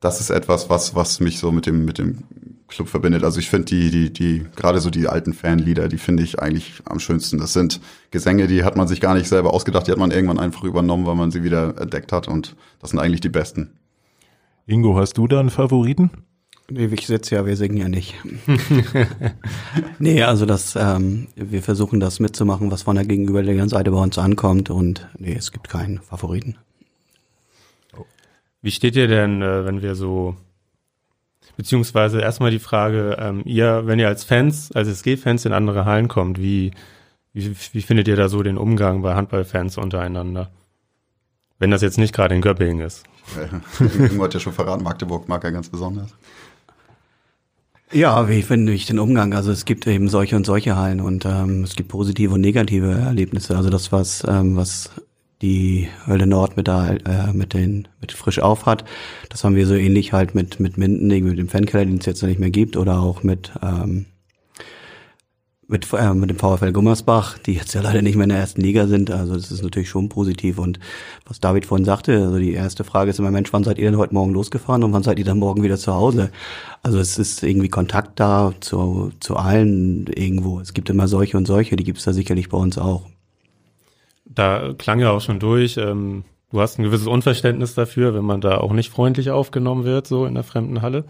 das ist etwas, was, was mich so mit dem, mit dem Club verbindet. Also ich finde die, die, die, gerade so die alten Fanlieder, die finde ich eigentlich am schönsten. Das sind Gesänge, die hat man sich gar nicht selber ausgedacht, die hat man irgendwann einfach übernommen, weil man sie wieder entdeckt hat und das sind eigentlich die besten. Ingo, hast du da einen Favoriten? Nee, ich sitze ja, wir singen ja nicht. <laughs> nee, also das, ähm, wir versuchen das mitzumachen, was von der gegenüberliegenden Seite bei uns ankommt und nee, es gibt keinen Favoriten. Wie steht ihr denn, äh, wenn wir so, beziehungsweise erstmal die Frage, ähm, ihr, wenn ihr als Fans, als SG-Fans in andere Hallen kommt, wie, wie, wie findet ihr da so den Umgang bei Handballfans untereinander? Wenn das jetzt nicht gerade in Göppingen ist. <laughs> Irgendwo hat ja schon verraten, Magdeburg mag er ganz besonders. Ja, wie finde ich den Umgang? Also es gibt eben solche und solche Hallen und ähm, es gibt positive und negative Erlebnisse. Also das, was, ähm, was die Hölle Nord mit da äh, mit den mit frisch auf hat, das haben wir so ähnlich halt mit mit Minden, mit dem Fankeller, den es jetzt noch nicht mehr gibt, oder auch mit ähm, mit, äh, mit dem VfL Gummersbach, die jetzt ja leider nicht mehr in der ersten Liga sind. Also das ist natürlich schon positiv. Und was David vorhin sagte, also die erste Frage ist immer, Mensch, wann seid ihr denn heute Morgen losgefahren und wann seid ihr dann morgen wieder zu Hause? Also es ist irgendwie Kontakt da zu, zu allen irgendwo. Es gibt immer solche und solche, die gibt es da sicherlich bei uns auch. Da klang ja auch schon durch, ähm, du hast ein gewisses Unverständnis dafür, wenn man da auch nicht freundlich aufgenommen wird, so in der fremden Halle.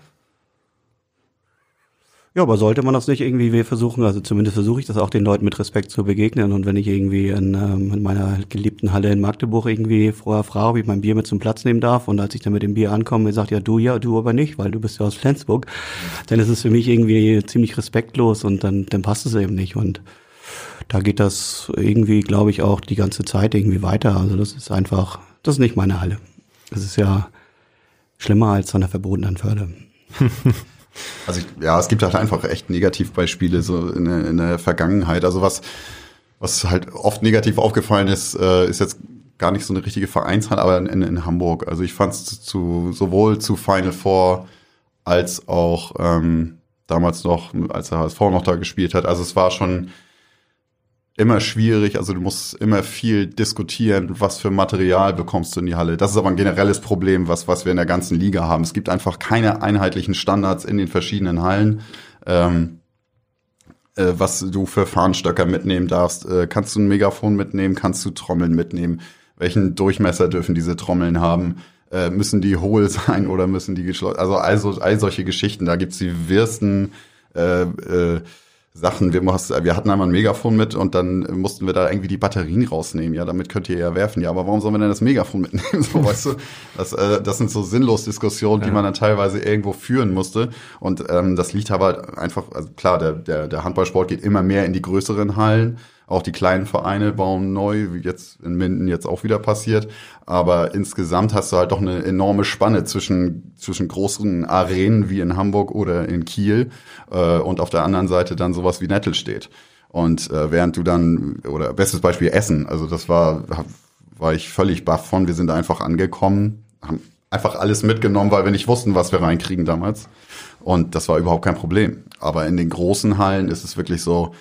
Ja, aber sollte man das nicht irgendwie wir versuchen, also zumindest versuche ich das auch den Leuten mit Respekt zu begegnen und wenn ich irgendwie in, ähm, in meiner geliebten Halle in Magdeburg irgendwie vorher frage, ob ich mein Bier mit zum Platz nehmen darf und als ich dann mit dem Bier ankomme, mir sagt, ja du, ja, du aber nicht, weil du bist ja aus Flensburg, dann ist es für mich irgendwie ziemlich respektlos und dann, dann passt es eben nicht und da geht das irgendwie, glaube ich, auch die ganze Zeit irgendwie weiter. Also das ist einfach, das ist nicht meine Halle. Das ist ja schlimmer als an der verbotenen Förde. <laughs> Also ja, es gibt halt einfach echt Negativbeispiele so in, in der Vergangenheit. Also was, was halt oft negativ aufgefallen ist, äh, ist jetzt gar nicht so eine richtige Vereinshalle, aber in, in Hamburg. Also ich fand es zu, sowohl zu Final Four als auch ähm, damals noch, als der HSV noch da gespielt hat. Also es war schon immer schwierig. Also du musst immer viel diskutieren, was für Material bekommst du in die Halle. Das ist aber ein generelles Problem, was, was wir in der ganzen Liga haben. Es gibt einfach keine einheitlichen Standards in den verschiedenen Hallen. Ähm, äh, was du für Fahnstöcker mitnehmen darfst. Äh, kannst du ein Megafon mitnehmen? Kannst du Trommeln mitnehmen? Welchen Durchmesser dürfen diese Trommeln haben? Äh, müssen die hohl <laughs> sein oder müssen die geschlossen? Also also all solche Geschichten. Da gibt's die wirsten äh, äh, Sachen. Wir, wir hatten einmal ein Megafon mit und dann mussten wir da irgendwie die Batterien rausnehmen. Ja, damit könnt ihr ja werfen. Ja, aber warum sollen wir denn das Megafon mitnehmen? <laughs> So, weißt du, das, äh, das sind so sinnlos Diskussionen, die man dann teilweise irgendwo führen musste. Und ähm, das liegt aber halt einfach, also klar, der, der, der Handballsport geht immer mehr in die größeren Hallen. Auch die kleinen Vereine bauen neu, wie jetzt in Minden jetzt auch wieder passiert. Aber insgesamt hast du halt doch eine enorme Spanne zwischen, zwischen großen Arenen wie in Hamburg oder in Kiel äh, und auf der anderen Seite dann sowas wie Nettel steht. Und äh, während du dann, oder bestes Beispiel Essen, also das war, war ich völlig baff von. Wir sind einfach angekommen, haben einfach alles mitgenommen, weil wir nicht wussten, was wir reinkriegen damals. Und das war überhaupt kein Problem. Aber in den großen Hallen ist es wirklich so,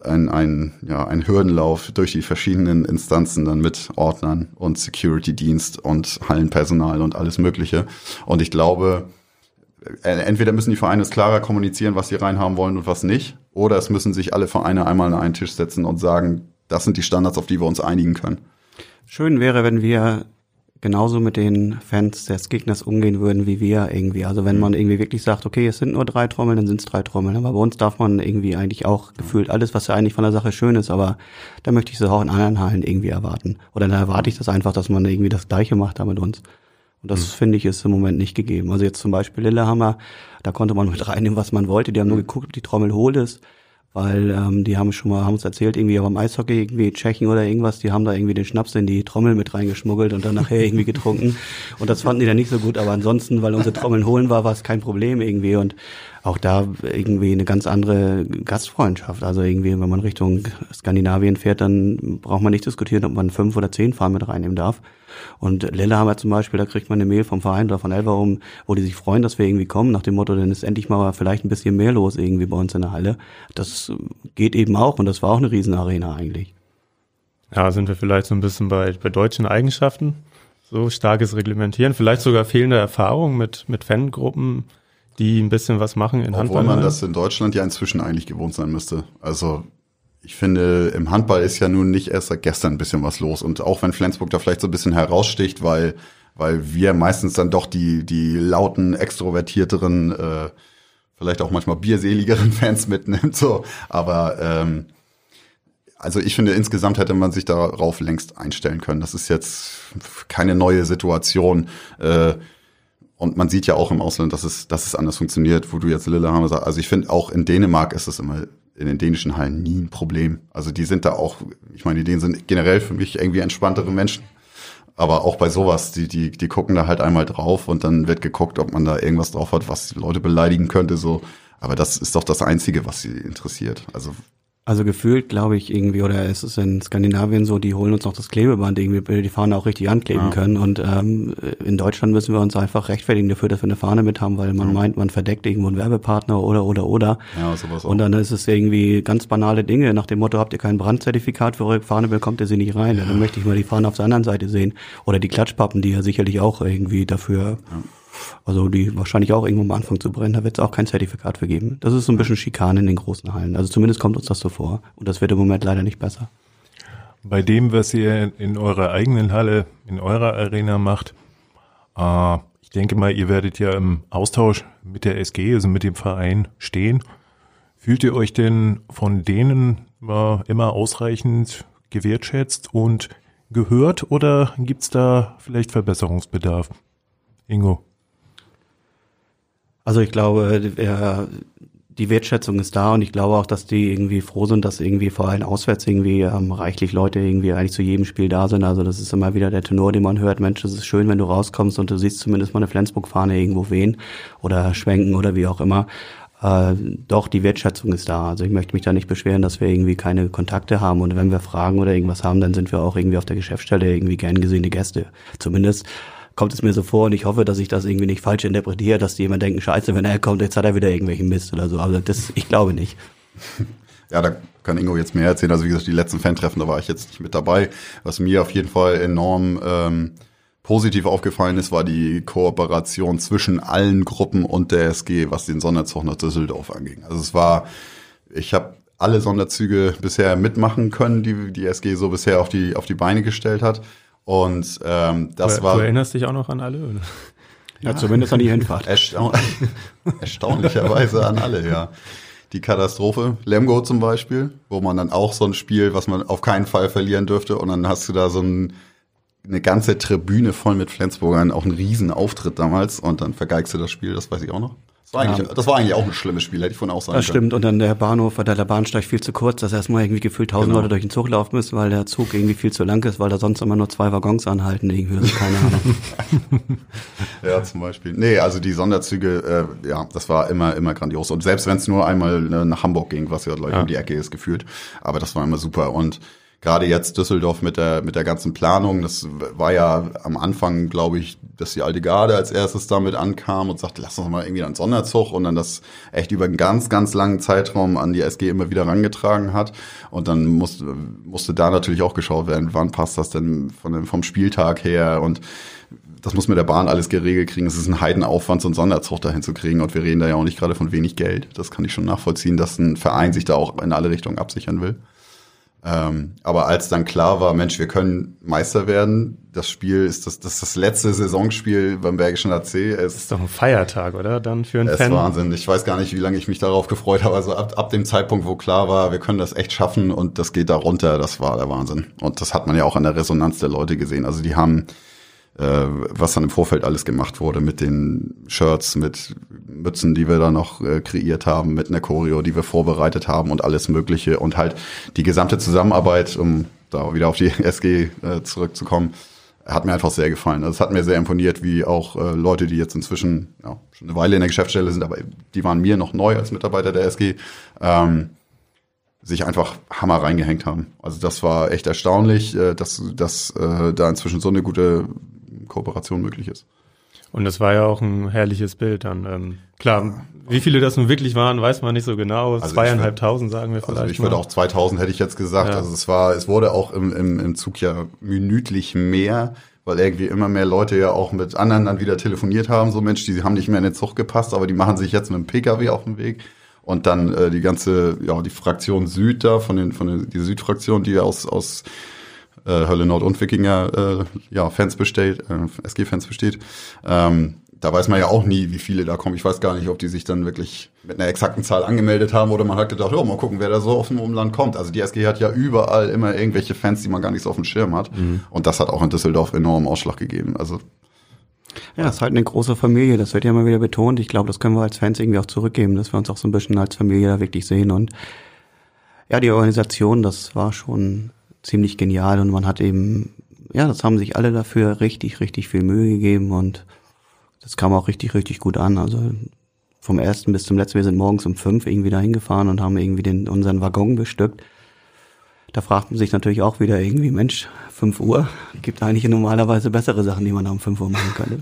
ein, ein, ja, ein Hürdenlauf durch die verschiedenen Instanzen dann mit Ordnern und Security-Dienst und Hallenpersonal und alles Mögliche. Und ich glaube, äh, entweder müssen die Vereine es klarer kommunizieren, was sie reinhaben wollen und was nicht, oder es müssen sich alle Vereine einmal an einen Tisch setzen und sagen, das sind die Standards, auf die wir uns einigen können. Schön wäre, wenn wir genauso mit den Fans des Gegners umgehen würden wie wir irgendwie. Also wenn man irgendwie wirklich sagt, okay, es sind nur drei Trommeln, dann sind es drei Trommeln. Aber bei uns darf man irgendwie eigentlich auch gefühlt alles, was ja eigentlich von der Sache schön ist, aber da möchte ich es auch in anderen Hallen irgendwie erwarten. Oder dann erwarte ich das einfach, dass man irgendwie das Gleiche macht da mit uns. Und das mhm. finde ich ist im Moment nicht gegeben. Also jetzt zum Beispiel Lillehammer, da konnte man mit reinnehmen, was man wollte. Die haben nur geguckt, ob die Trommel hohl ist weil ähm, die haben schon mal, haben uns erzählt, irgendwie beim Eishockey, irgendwie Tschechien oder irgendwas, die haben da irgendwie den Schnaps in die Trommel mit reingeschmuggelt und dann nachher irgendwie getrunken. Und das fanden die dann nicht so gut, aber ansonsten, weil unsere Trommeln holen war, war es kein Problem irgendwie. Und auch da irgendwie eine ganz andere Gastfreundschaft. Also irgendwie, wenn man Richtung Skandinavien fährt, dann braucht man nicht diskutieren, ob man fünf oder zehn Fahren mit reinnehmen darf. Und Lillehammer zum Beispiel, da kriegt man eine Mail vom Verein oder von Elverum, wo die sich freuen, dass wir irgendwie kommen, nach dem Motto, dann ist endlich mal vielleicht ein bisschen mehr los irgendwie bei uns in der Halle. Das geht eben auch und das war auch eine Riesenarena eigentlich. Ja, sind wir vielleicht so ein bisschen bei, bei deutschen Eigenschaften? So starkes Reglementieren, vielleicht sogar fehlende Erfahrung mit, mit Fangruppen, die ein bisschen was machen in Obwohl Handball. Obwohl man das in Deutschland ja inzwischen eigentlich gewohnt sein müsste. Also ich finde, im Handball ist ja nun nicht erst seit gestern ein bisschen was los. Und auch wenn Flensburg da vielleicht so ein bisschen heraussticht, weil, weil wir meistens dann doch die, die lauten, extrovertierteren, äh, vielleicht auch manchmal bierseligeren <laughs> Fans mitnimmt. So. Aber ähm, also ich finde, insgesamt hätte man sich darauf längst einstellen können. Das ist jetzt keine neue Situation. Äh, und man sieht ja auch im Ausland, dass es, dass es anders funktioniert, wo du jetzt Lillehammer sagst. Also ich finde, auch in Dänemark ist es immer in den dänischen Hallen nie ein Problem. Also die sind da auch, ich meine, die Dänen sind generell für mich irgendwie entspanntere Menschen. Aber auch bei sowas, die, die, die gucken da halt einmal drauf und dann wird geguckt, ob man da irgendwas drauf hat, was die Leute beleidigen könnte, so. Aber das ist doch das Einzige, was sie interessiert. Also Also gefühlt, glaube ich, irgendwie, oder es ist in Skandinavien so, die holen uns noch das Klebeband irgendwie, die Fahne auch richtig ankleben Ja. können. Und ähm, in Deutschland müssen wir uns einfach rechtfertigen dafür, dass wir eine Fahne mit haben, weil man meint, man verdeckt irgendwo einen Werbepartner oder oder oder. Ja, sowas auch. Und dann ist es irgendwie ganz banale Dinge, nach dem Motto, habt ihr kein Brandzertifikat für eure Fahne, bekommt ihr sie nicht rein. Ja. Dann möchte ich mal die Fahne auf der anderen Seite sehen. Oder die Klatschpappen, die ja sicherlich auch irgendwie dafür, also die wahrscheinlich auch irgendwo mal anfangen zu brennen, da wird es auch kein Zertifikat für geben. Das ist so ein bisschen Schikane in den großen Hallen. Also zumindest kommt uns das so vor. Und das wird im Moment leider nicht besser. Bei dem, was ihr in eurer eigenen Halle, in eurer Arena macht, äh, ich denke mal, ihr werdet ja im Austausch mit der SG, also mit dem Verein stehen. Fühlt ihr euch denn von denen äh, immer ausreichend gewertschätzt und gehört oder gibt's da vielleicht Verbesserungsbedarf? Ingo. Also ich glaube, der, die Wertschätzung ist da und ich glaube auch, dass die irgendwie froh sind, dass irgendwie vor allem auswärts irgendwie ähm, reichlich Leute irgendwie eigentlich zu jedem Spiel da sind. Also das ist immer wieder der Tenor, den man hört. Mensch, es ist schön, wenn du rauskommst und du siehst zumindest mal eine Flensburg-Fahne irgendwo wehen oder schwenken oder wie auch immer. Äh, doch, die Wertschätzung ist da. Also ich möchte mich da nicht beschweren, dass wir irgendwie keine Kontakte haben. Und wenn wir Fragen oder irgendwas haben, dann sind wir auch irgendwie auf der Geschäftsstelle irgendwie gern gesehene Gäste. Zumindest kommt es mir so vor und ich hoffe, dass ich das irgendwie nicht falsch interpretiere, dass die jemand denken, scheiße, wenn er kommt, jetzt hat er wieder irgendwelchen Mist oder so. Aber das, ich glaube nicht. <laughs> Ja, da kann Ingo jetzt mehr erzählen. Also wie gesagt, die letzten Fan-Treffen, da war ich jetzt nicht mit dabei. Was mir auf jeden Fall enorm ähm, positiv aufgefallen ist, war die Kooperation zwischen allen Gruppen und der SG, was den Sonderzug nach Düsseldorf anging. Also es war, ich habe alle Sonderzüge bisher mitmachen können, die die SG so bisher auf die auf die Beine gestellt hat. Und ähm, das du, war du erinnerst dich auch noch an alle? Oder? Ja, zumindest an die Hinfahrt. <laughs> Erstaun erstaunlicherweise an alle, ja. Die Katastrophe, Lemgo zum Beispiel, wo man dann auch so ein Spiel, was man auf keinen Fall verlieren dürfte, und dann hast du da so ein, eine ganze Tribüne voll mit Flensburgern, auch ein Riesenauftritt damals, und dann vergeigst du das Spiel, das weiß ich auch noch. Das war eigentlich, das war eigentlich auch ein schlimmes Spiel, hätte ich von auch sagen Das stimmt. Und dann der Bahnhof, weil da der Bahnsteig viel zu kurz, dass erstmal irgendwie gefühlt tausend Genau. Leute durch den Zug laufen müssen, weil der Zug irgendwie viel zu lang ist, weil da sonst immer nur zwei Waggons anhalten, irgendwie, also keine Ahnung. <laughs> Ja, zum Beispiel. Nee, also die Sonderzüge, äh, ja, das war immer, immer grandios. Und selbst wenn es nur einmal äh, nach Hamburg ging, was ja gleich Ja. um die Ecke ist, gefühlt. Aber das war immer super. Und gerade jetzt Düsseldorf mit der, mit der ganzen Planung, das war ja am Anfang, glaube ich, dass die alte Garde als erstes damit ankam und sagte, lass uns mal irgendwie einen Sonderzug und dann das echt über einen ganz, ganz langen Zeitraum an die SG immer wieder rangetragen hat. Und dann musste, musste da natürlich auch geschaut werden, wann passt das denn von, vom Spieltag her und das muss mit der Bahn alles geregelt kriegen. Es ist ein Heidenaufwand, so einen Sonderzug dahin zu kriegen. Und wir reden da ja auch nicht gerade von wenig Geld. Das kann ich schon nachvollziehen, dass ein Verein sich da auch in alle Richtungen absichern will. Ähm, aber als dann klar war, Mensch, wir können Meister werden, das Spiel ist das, das, ist das letzte Saisonspiel beim Bergischen AC. Es ist doch ein Feiertag, oder? Dann für einen es Fan. ist Wahnsinn. Ich weiß gar nicht, wie lange ich mich darauf gefreut habe. Also ab, ab dem Zeitpunkt, wo klar war, wir können das echt schaffen und das geht da runter, das war der Wahnsinn. Und das hat man ja auch an der Resonanz der Leute gesehen. Also die haben, äh, was dann im Vorfeld alles gemacht wurde mit den Shirts, mit Mützen, die wir da noch äh, kreiert haben, mit einer Choreo, die wir vorbereitet haben und alles Mögliche und halt die gesamte Zusammenarbeit, um da wieder auf die <laughs> SG äh, zurückzukommen, hat mir einfach sehr gefallen. Also es hat mir sehr imponiert, wie auch äh, Leute, die jetzt inzwischen ja, schon eine Weile in der Geschäftsstelle sind, aber die waren mir noch neu als Mitarbeiter der SG, ähm, sich einfach Hammer reingehängt haben. Also das war echt erstaunlich, äh, dass, dass äh, da inzwischen so eine gute Kooperation möglich ist. Und das war ja auch ein herrliches Bild dann. Ähm, klar, wie viele das nun wirklich waren, weiß man nicht so genau. Also Zweieinhalbtausend sagen wir vielleicht. Also ich würde auch 2000 hätte ich jetzt gesagt. Ja. Also es war, es wurde auch im, im, im Zug ja minütlich mehr, weil irgendwie immer mehr Leute ja auch mit anderen dann wieder telefoniert haben. So Mensch, die haben nicht mehr in den Zug gepasst, aber die machen sich jetzt mit dem PKW auf den Weg. Und dann äh, die ganze, ja, die Fraktion Süd da, von den, von den, die Südfraktion, die aus, aus äh, Hölle Nord und Wikinger äh, ja, Fans besteht, äh, SG-Fans besteht. Ähm, da weiß man ja auch nie, wie viele da kommen. Ich weiß gar nicht, ob die sich dann wirklich mit einer exakten Zahl angemeldet haben oder man hat gedacht, ja, mal gucken, wer da so auf dem Umland kommt. Also die SG hat ja überall immer irgendwelche Fans, die man gar nicht so auf dem Schirm hat. Und das hat auch in Düsseldorf enormen Ausschlag gegeben. Also Ja, das ist halt eine große Familie, das wird ja immer wieder betont. Ich glaube, das können wir als Fans irgendwie auch zurückgeben, dass wir uns auch so ein bisschen als Familie da wirklich sehen. Und ja, die Organisation, das war schon ziemlich genial und man hat eben, ja, das haben sich alle dafür richtig, richtig viel Mühe gegeben und das kam auch richtig, richtig gut an. Also vom ersten bis zum letzten, wir sind morgens um fünf irgendwie dahin gefahren und haben irgendwie den, unseren Waggon bestückt. Da fragt man sich natürlich auch wieder irgendwie, Mensch, fünf Uhr, gibt eigentlich normalerweise bessere Sachen, die man um fünf Uhr machen könnte.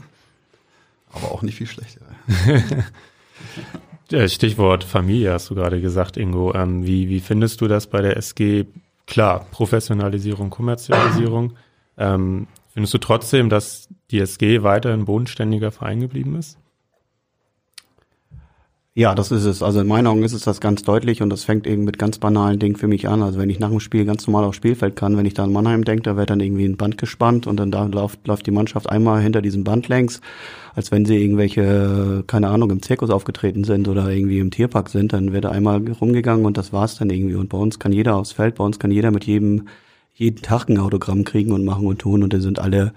Aber auch nicht viel schlechter. <laughs> Stichwort Familie hast du gerade gesagt, Ingo. Ähm, wie, wie findest du das bei der SG? Klar, Professionalisierung, Kommerzialisierung. Ähm, findest du trotzdem, dass die SG weiter ein bodenständiger Verein geblieben ist? Ja, das ist es. Also in meinen Augen ist es das ganz deutlich und das fängt eben mit ganz banalen Dingen für mich an. Also wenn ich nach dem Spiel ganz normal aufs Spielfeld kann, wenn ich da an Mannheim denke, da wird dann irgendwie ein Band gespannt und dann da läuft, läuft die Mannschaft einmal hinter diesem Band längs, als wenn sie irgendwelche, keine Ahnung, im Zirkus aufgetreten sind oder irgendwie im Tierpark sind, dann wird da einmal rumgegangen und das war's dann irgendwie. Und bei uns kann jeder aufs Feld, bei uns kann jeder mit jedem jeden Tag ein Autogramm kriegen und machen und tun und da sind alle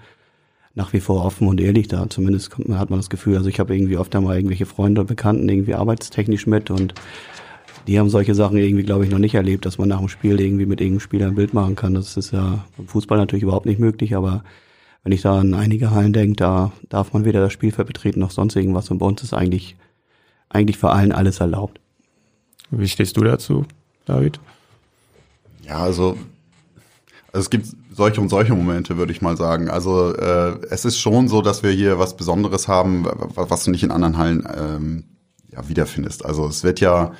nach wie vor offen und ehrlich da. Zumindest hat man das Gefühl. Also ich habe irgendwie oft einmal irgendwelche Freunde und Bekannten irgendwie arbeitstechnisch mit und die haben solche Sachen irgendwie, glaube ich, noch nicht erlebt, dass man nach dem Spiel irgendwie mit irgendeinem Spieler ein Bild machen kann. Das ist ja im Fußball natürlich überhaupt nicht möglich, aber wenn ich da an einige Hallen denke, da darf man weder das Spielfeld betreten noch sonst irgendwas und bei uns ist eigentlich, eigentlich für allen alles erlaubt. Wie stehst du dazu, David? Ja, also also es gibt solche und solche Momente, würde ich mal sagen. Also äh, es ist schon so, dass wir hier was Besonderes haben, was du nicht in anderen Hallen ähm, ja, wiederfindest. Also es wird ja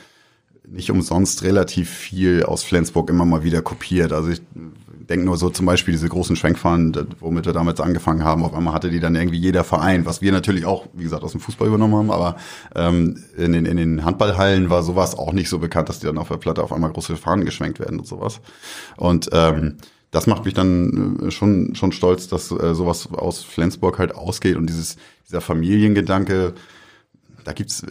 nicht umsonst relativ viel aus Flensburg immer mal wieder kopiert. Also ich denke nur so zum Beispiel diese großen Schwenkfahren, womit wir damals angefangen haben. Auf einmal hatte die dann irgendwie jeder Verein, was wir natürlich auch, wie gesagt, aus dem Fußball übernommen haben. Aber ähm, in, den, in den Handballhallen war sowas auch nicht so bekannt, dass die dann auf der Platte auf einmal große Fahnen geschwenkt werden und sowas. Und ähm, das macht mich dann äh, schon, schon stolz, dass äh, sowas aus Flensburg halt ausgeht und dieses, dieser Familiengedanke, da gibt's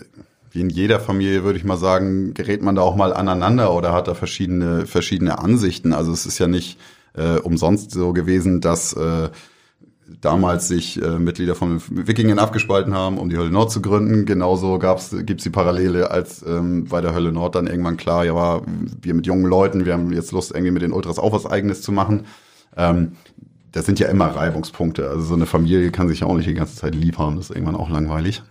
wie in jeder Familie, würde ich mal sagen, gerät man da auch mal aneinander oder hat da verschiedene, verschiedene Ansichten. Also es ist ja nicht äh, umsonst so gewesen, dass äh, damals sich äh, Mitglieder von Wikingen abgespalten haben, um die Hölle Nord zu gründen. Genauso gab's, gibt's die Parallele, als ähm, bei der Hölle Nord dann irgendwann klar, ja, war, wir mit jungen Leuten, wir haben jetzt Lust, irgendwie mit den Ultras auch was Eigenes zu machen. Ähm, das sind ja immer Reibungspunkte. Also so eine Familie kann sich ja auch nicht die ganze Zeit lieb haben, das ist irgendwann auch langweilig.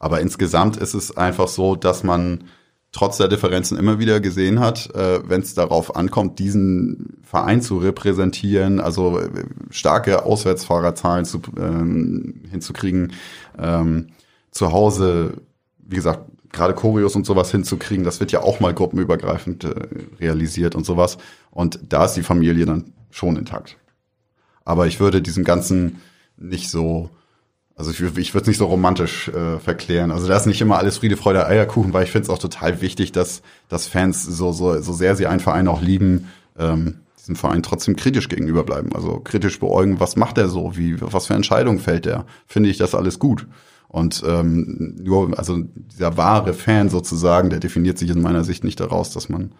Aber insgesamt ist es einfach so, dass man trotz der Differenzen immer wieder gesehen hat, äh, wenn es darauf ankommt, diesen Verein zu repräsentieren, also äh, starke Auswärtsfahrerzahlen zu, ähm, hinzukriegen, ähm, zu Hause, wie gesagt, gerade Choreos und sowas hinzukriegen, das wird ja auch mal gruppenübergreifend äh, realisiert und sowas. Und da ist die Familie dann schon intakt. Aber ich würde diesem Ganzen nicht so also ich, ich würde es nicht so romantisch äh, verklären. Also da ist nicht immer alles Friede, Freude, Eierkuchen, weil ich finde es auch total wichtig, dass, dass Fans, so, so, so sehr sie einen Verein auch lieben, ähm, diesem Verein trotzdem kritisch gegenüber bleiben. Also kritisch beäugen, was macht er so, wie, was für Entscheidungen fällt er? Finde ich das alles gut? Und ähm, nur, also dieser wahre Fan sozusagen, der definiert sich in meiner Sicht nicht daraus, dass man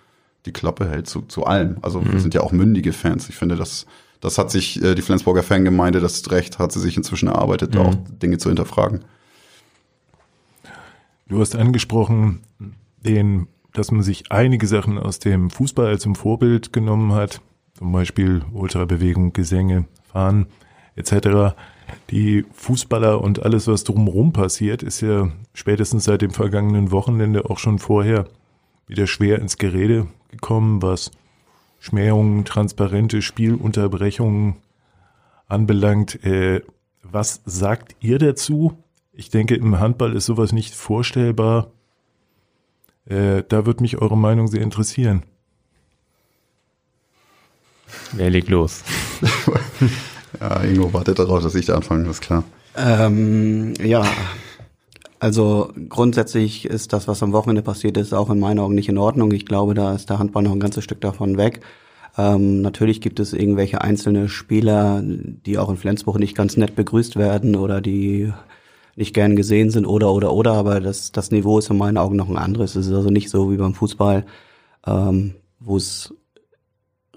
die Klappe hält zu, zu allem. Also mhm. wir sind ja auch mündige Fans. Ich finde, das das hat sich äh, die Flensburger Fangemeinde, das recht, hat sie sich inzwischen erarbeitet, mhm. auch Dinge zu hinterfragen. Du hast angesprochen, den, dass man sich einige Sachen aus dem Fußball zum Vorbild genommen hat, zum Beispiel Ultrabewegung, Gesänge, Fahren etc. Die Fußballer und alles, was drumherum passiert, ist ja spätestens seit dem vergangenen Wochenende auch schon vorher wieder schwer ins Gerede gekommen, was Schmähungen, transparente Spielunterbrechungen anbelangt. Äh, was sagt ihr dazu? Ich denke, im Handball ist sowas nicht vorstellbar. Äh, da würde mich eure Meinung sehr interessieren. Wer legt los? <laughs> ja, Ingo wartet darauf, dass ich da anfange, ist klar. Ähm, ja, also grundsätzlich ist das, was am Wochenende passiert ist, auch in meinen Augen nicht in Ordnung. Ich glaube, da ist der Handball noch ein ganzes Stück davon weg. Ähm, natürlich gibt es irgendwelche einzelne Spieler, die auch in Flensburg nicht ganz nett begrüßt werden oder die nicht gern gesehen sind oder oder oder, aber das, das Niveau ist in meinen Augen noch ein anderes. Es ist also nicht so wie beim Fußball, ähm, wo es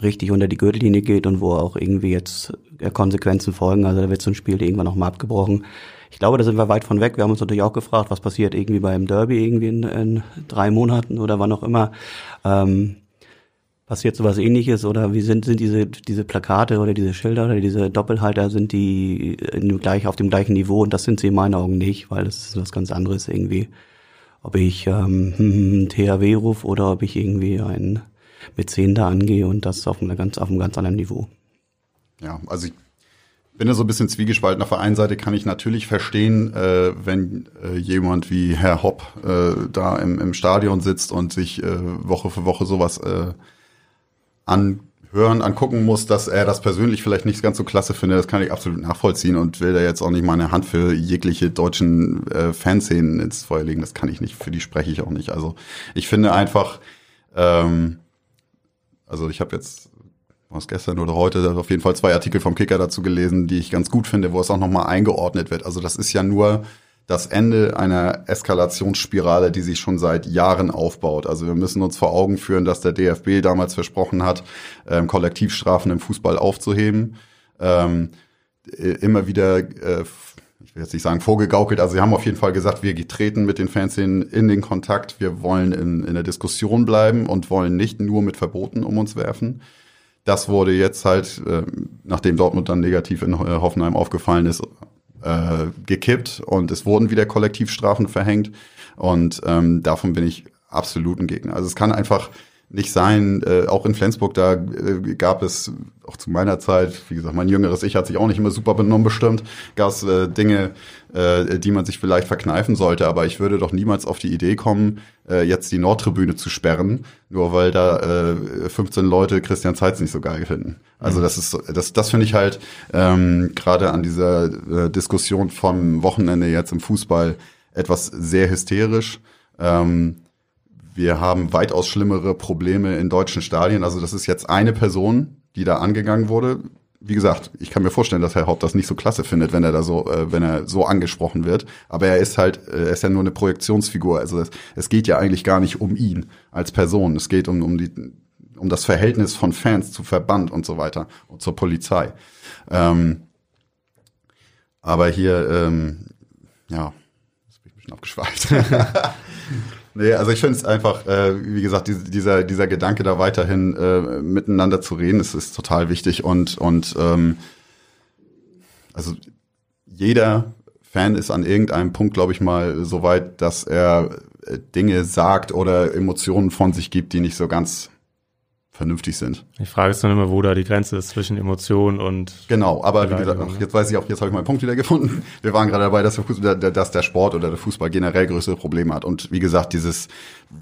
richtig unter die Gürtellinie geht und wo auch irgendwie jetzt Konsequenzen folgen. Also da wird so ein Spiel irgendwann noch mal abgebrochen. Ich glaube, da sind wir weit von weg. Wir haben uns natürlich auch gefragt, was passiert irgendwie beim Derby irgendwie in, in drei Monaten oder wann auch immer. Ähm, passiert sowas ähnliches oder wie sind, sind diese, diese Plakate oder diese Schilder oder diese Doppelhalter, sind die in, gleich auf dem gleichen Niveau und das sind sie in meinen Augen nicht, weil das ist was ganz anderes irgendwie. ob ich ähm, <laughs> THW rufe oder ob ich irgendwie einen 10 da angehe und das auf, einer ganz, auf einem ganz anderen Niveau. Ja, also ich bin da so ein bisschen zwiegespalten. Auf der einen Seite kann ich natürlich verstehen, äh, wenn äh, jemand wie Herr Hopp äh, da im, im Stadion sitzt und sich äh, Woche für Woche sowas äh, anhören, angucken muss, dass er das persönlich vielleicht nicht ganz so klasse findet. Das kann ich absolut nachvollziehen und will da jetzt auch nicht meine Hand für jegliche deutschen äh, Fanszenen ins Feuer legen. Das kann ich nicht, für die spreche ich auch nicht. Also ich finde einfach, ähm, also ich habe jetzt was gestern oder heute auf jeden Fall zwei Artikel vom Kicker dazu gelesen, die ich ganz gut finde, wo es auch nochmal eingeordnet wird. Also das ist ja nur das Ende einer Eskalationsspirale, die sich schon seit Jahren aufbaut. Also wir müssen uns vor Augen führen, dass der DFB damals versprochen hat, ähm, Kollektivstrafen im Fußball aufzuheben. Ähm, immer wieder, äh, ich will jetzt nicht sagen vorgegaukelt, also sie haben auf jeden Fall gesagt, wir treten mit den Fans in, in den Kontakt, wir wollen in, in der Diskussion bleiben und wollen nicht nur mit Verboten um uns werfen. Das wurde jetzt halt, äh, nachdem Dortmund dann negativ in äh, Hoffenheim aufgefallen ist, äh, gekippt und es wurden wieder Kollektivstrafen verhängt. Und ähm, davon bin ich absolut ein Gegner. Also es kann einfach nicht sein, äh, auch in Flensburg, da äh, gab es auch zu meiner Zeit, wie gesagt, mein jüngeres Ich hat sich auch nicht immer super benommen bestimmt, gab es äh, Dinge, äh, die man sich vielleicht verkneifen sollte, aber ich würde doch niemals auf die Idee kommen, äh, jetzt die Nordtribüne zu sperren, nur weil da äh, 15 Leute Christian Zeitz nicht so geil finden. Also mhm. das ist, das, das finde ich halt ähm, gerade an dieser äh, Diskussion vom Wochenende jetzt im Fußball etwas sehr hysterisch. Ähm, wir haben weitaus schlimmere Probleme in deutschen Stadien. Also das ist jetzt eine Person, die da angegangen wurde. Wie gesagt, ich kann mir vorstellen, dass Herr Haupt das nicht so klasse findet, wenn er da so, äh, wenn er so angesprochen wird. Aber er ist halt, äh, er ist ja nur eine Projektionsfigur. Also es, es geht ja eigentlich gar nicht um ihn als Person. Es geht um, um die, um das Verhältnis von Fans zu Verband und so weiter und zur Polizei. Ähm, aber hier, ähm, ja, jetzt bin ich ein bisschen abgeschweift. <laughs> <laughs> Nee, also ich finde es einfach, äh, wie gesagt, dieser, dieser Gedanke da weiterhin äh, miteinander zu reden, ist, ist total wichtig und, und ähm, also jeder Fan ist an irgendeinem Punkt, glaube ich mal, so weit, dass er äh, Dinge sagt oder Emotionen von sich gibt, die nicht so ganz vernünftig sind. Die Frage ist dann immer, wo da die Grenze ist zwischen Emotionen und genau. Aber wie gesagt, ach, jetzt weiß ich auch, jetzt habe ich meinen Punkt wieder gefunden. Wir waren gerade dabei, dass der, dass der Sport oder der Fußball generell größere Probleme hat. Und wie gesagt, dieses,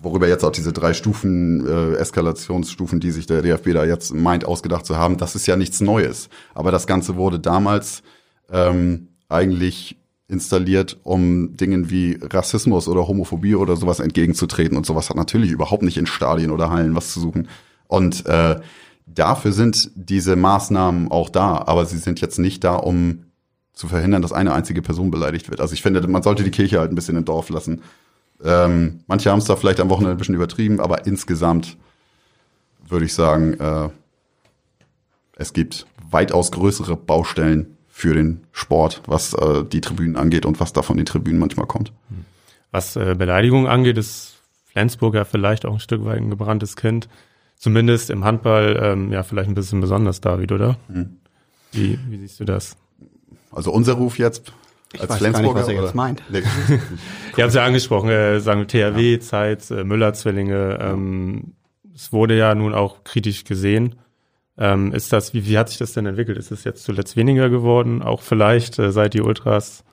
worüber jetzt auch diese drei Stufen, äh, Eskalationsstufen, die sich der DFB da jetzt meint, ausgedacht zu haben, das ist ja nichts Neues. Aber das Ganze wurde damals ähm, eigentlich installiert, um Dingen wie Rassismus oder Homophobie oder sowas entgegenzutreten. Und sowas hat natürlich überhaupt nicht in Stadien oder Hallen was zu suchen. Und äh, dafür sind diese Maßnahmen auch da, aber sie sind jetzt nicht da, um zu verhindern, dass eine einzige Person beleidigt wird. Also ich finde, man sollte die Kirche halt ein bisschen im Dorf lassen. Ähm, manche haben es da vielleicht am Wochenende ein bisschen übertrieben, aber insgesamt würde ich sagen, äh, es gibt weitaus größere Baustellen für den Sport, was äh, die Tribünen angeht und was da von den Tribünen manchmal kommt. Was äh, Beleidigung angeht, ist Flensburg ja vielleicht auch ein Stück weit ein gebranntes Kind zumindest im Handball ähm, ja vielleicht ein bisschen besonders, David, oder? Mhm. Wie, wie siehst du das? Also unser Ruf jetzt ich als weiß Flensburger, gar nicht, was er jetzt meint. Nee. <laughs> Ihr habt ja angesprochen, äh, sagen THW, ja. Zeit, äh, Müller-Zwillinge. Ähm, es wurde ja nun auch kritisch gesehen. Ähm, ist das, wie, wie hat sich das denn entwickelt? Ist es jetzt zuletzt weniger geworden? Auch vielleicht, äh, seit die Ultras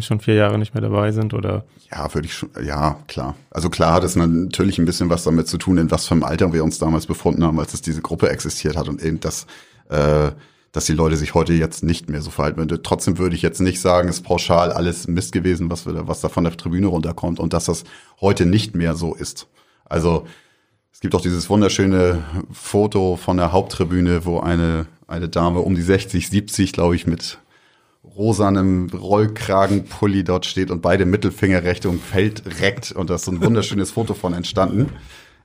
schon vier Jahre nicht mehr dabei sind oder? Ja, würde ich schon, ja, klar. Also klar hat es natürlich ein bisschen was damit zu tun, in was für einem Alter wir uns damals befunden haben, als es diese Gruppe existiert hat und eben das, äh, dass die Leute sich heute jetzt nicht mehr so verhalten würden. Trotzdem würde ich jetzt nicht sagen, ist pauschal alles Mist gewesen, was, wir, was da von der Tribüne runterkommt und dass das heute nicht mehr so ist. Also es gibt auch dieses wunderschöne Foto von der Haupttribüne, wo eine, eine Dame um die 60, 70, glaube ich, mit rosanem Rollkragenpulli dort steht und beide Mittelfinger Richtung Feld reckt und da ist so ein wunderschönes Foto von entstanden.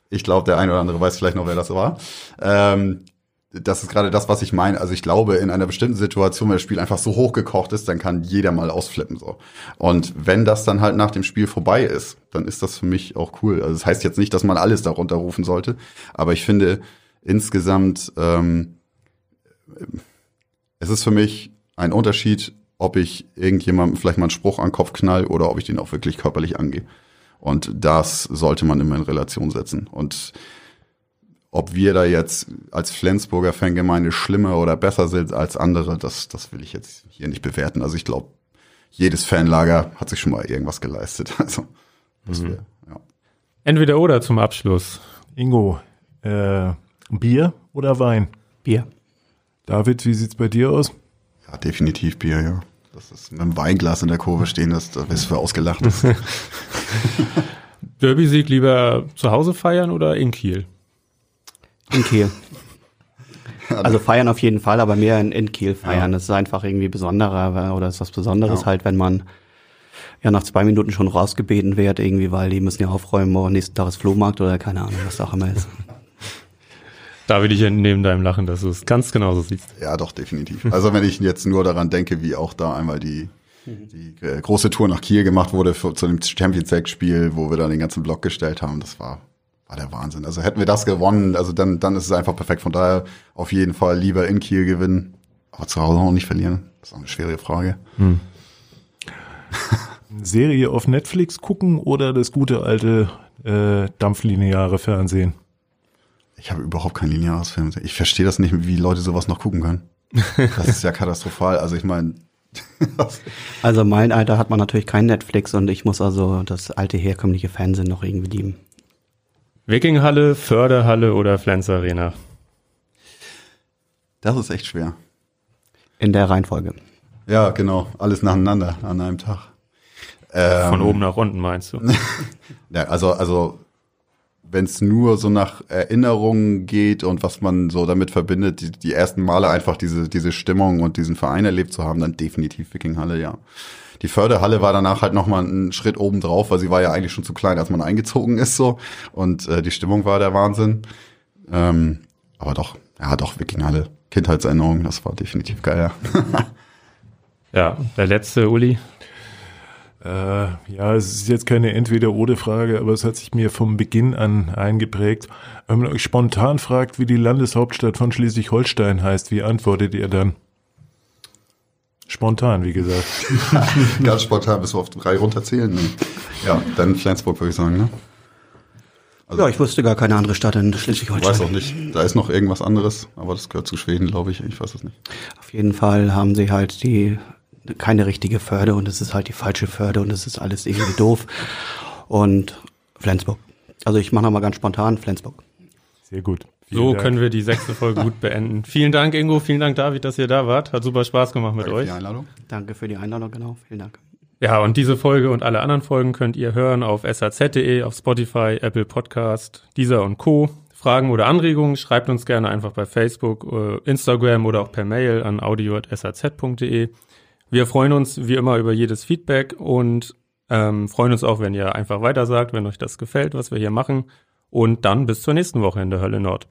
Ich glaube, der eine oder andere weiß vielleicht noch, wer das war. Ähm, das ist gerade das, was ich meine. Also ich glaube, in einer bestimmten Situation, wenn das Spiel einfach so hochgekocht ist, dann kann jeder mal ausflippen so. Und wenn das dann halt nach dem Spiel vorbei ist, dann ist das für mich auch cool. Also das heißt jetzt nicht, dass man alles darunter rufen sollte, aber ich finde insgesamt ähm, es ist für mich ein Unterschied, ob ich irgendjemandem vielleicht mal einen Spruch an den Kopf knall oder ob ich den auch wirklich körperlich angehe. Und das sollte man immer in Relation setzen. Und ob wir da jetzt als Flensburger Fangemeinde schlimmer oder besser sind als andere, das, das will ich jetzt hier nicht bewerten. Also ich glaube, jedes Fanlager hat sich schon mal irgendwas geleistet. <laughs> Also das wär, ja. Entweder oder zum Abschluss. Ingo, äh, Bier oder Wein? Bier. David, wie sieht's bei dir aus? Ja, definitiv Bier, ja. Das ist mit einem Weinglas in der Kurve stehen, das, da wirst du für ausgelacht. Das, <laughs> Derby-Sieg lieber zu Hause feiern oder in Kiel? In Kiel. Also feiern auf jeden Fall, aber mehr in, in Kiel feiern. Das ist einfach irgendwie besonderer oder ist was Besonderes Ja. halt, wenn man ja nach zwei Minuten schon rausgebeten wird, irgendwie, weil die müssen ja aufräumen, morgen nächsten Tag ist Flohmarkt oder keine Ahnung, was auch immer ist. David, ich entnehme deinem Lachen, dass du es ganz genauso siehst. ja, doch, definitiv. Also wenn ich jetzt nur daran denke, wie auch da einmal die, die äh, große Tour nach Kiel gemacht wurde für, zu dem Champions League-Spiel, wo wir dann den ganzen Block gestellt haben, das war, war der Wahnsinn. Also hätten wir das gewonnen, also dann, dann ist es einfach perfekt. Von daher auf jeden Fall lieber in Kiel gewinnen, aber zu Hause auch nicht verlieren. Das ist auch eine schwere Frage. <laughs> Serie auf Netflix gucken oder das gute alte äh, dampflineare Fernsehen? Ich habe überhaupt kein lineares Fernsehen. Ich verstehe das nicht, wie Leute sowas noch gucken können. Das ist ja katastrophal. Also ich meine, <laughs> Also mein Alter hat man natürlich kein Netflix und ich muss also das alte herkömmliche Fernsehen noch irgendwie lieben. Wikinghalle, Förderhalle oder Flens Arena? das ist echt schwer. In der Reihenfolge. Ja, genau. Alles nacheinander an einem Tag. Ähm, Von oben nach unten meinst du? <laughs> Ja, also, also wenn es nur so nach Erinnerungen geht und was man so damit verbindet, die, die ersten Male einfach diese, diese Stimmung und diesen Verein erlebt zu haben, dann definitiv Wikinghalle, ja. Die Förderhalle war danach halt nochmal einen Schritt oben drauf, weil sie war ja eigentlich schon zu klein, als man eingezogen ist so. Und äh, die Stimmung war der Wahnsinn. Ähm, aber doch, ja doch, Wikinghalle. Kindheitserinnerung, das war definitiv geil, ja. <laughs> Ja, der letzte, Uli. Äh, ja, es ist jetzt keine Entweder-Oder-Frage, aber es hat sich mir vom Beginn an eingeprägt. Wenn man euch spontan fragt, wie die Landeshauptstadt von Schleswig-Holstein heißt, wie antwortet ihr dann? Spontan, wie gesagt. <laughs> Ganz spontan, bis wir auf drei runterzählen. Ne? Ja, dann Flensburg würde ich sagen, ne? Also- ja, ich wusste gar keine andere Stadt in Ich Schleswig-Holstein. weiß auch nicht. Da ist noch irgendwas anderes, aber das gehört zu Schweden, glaube ich. Ich weiß es nicht. Auf jeden Fall haben sie halt die keine richtige Förde und es ist halt die falsche Förde und es ist alles irgendwie doof. Und Flensburg. Also ich mache nochmal ganz spontan Flensburg. Sehr gut. Vielen So Dank. können wir die sechste Folge gut beenden. Vielen Dank, Ingo. Vielen Dank, David, dass ihr da wart. Hat super Spaß gemacht mit Danke für euch. die Einladung. Danke für die Einladung, genau. Vielen Dank. Ja, und diese Folge und alle anderen Folgen könnt ihr hören auf saz.de, auf Spotify, Apple Podcast, dieser und Co. Fragen oder Anregungen schreibt uns gerne einfach bei Facebook, äh, Instagram oder auch per Mail an audio.saz.de. Wir freuen uns wie immer über jedes Feedback und ähm, freuen uns auch, wenn ihr einfach weiter sagt, wenn euch das gefällt, was wir hier machen. Und dann bis zur nächsten Woche in der Hölle Nord.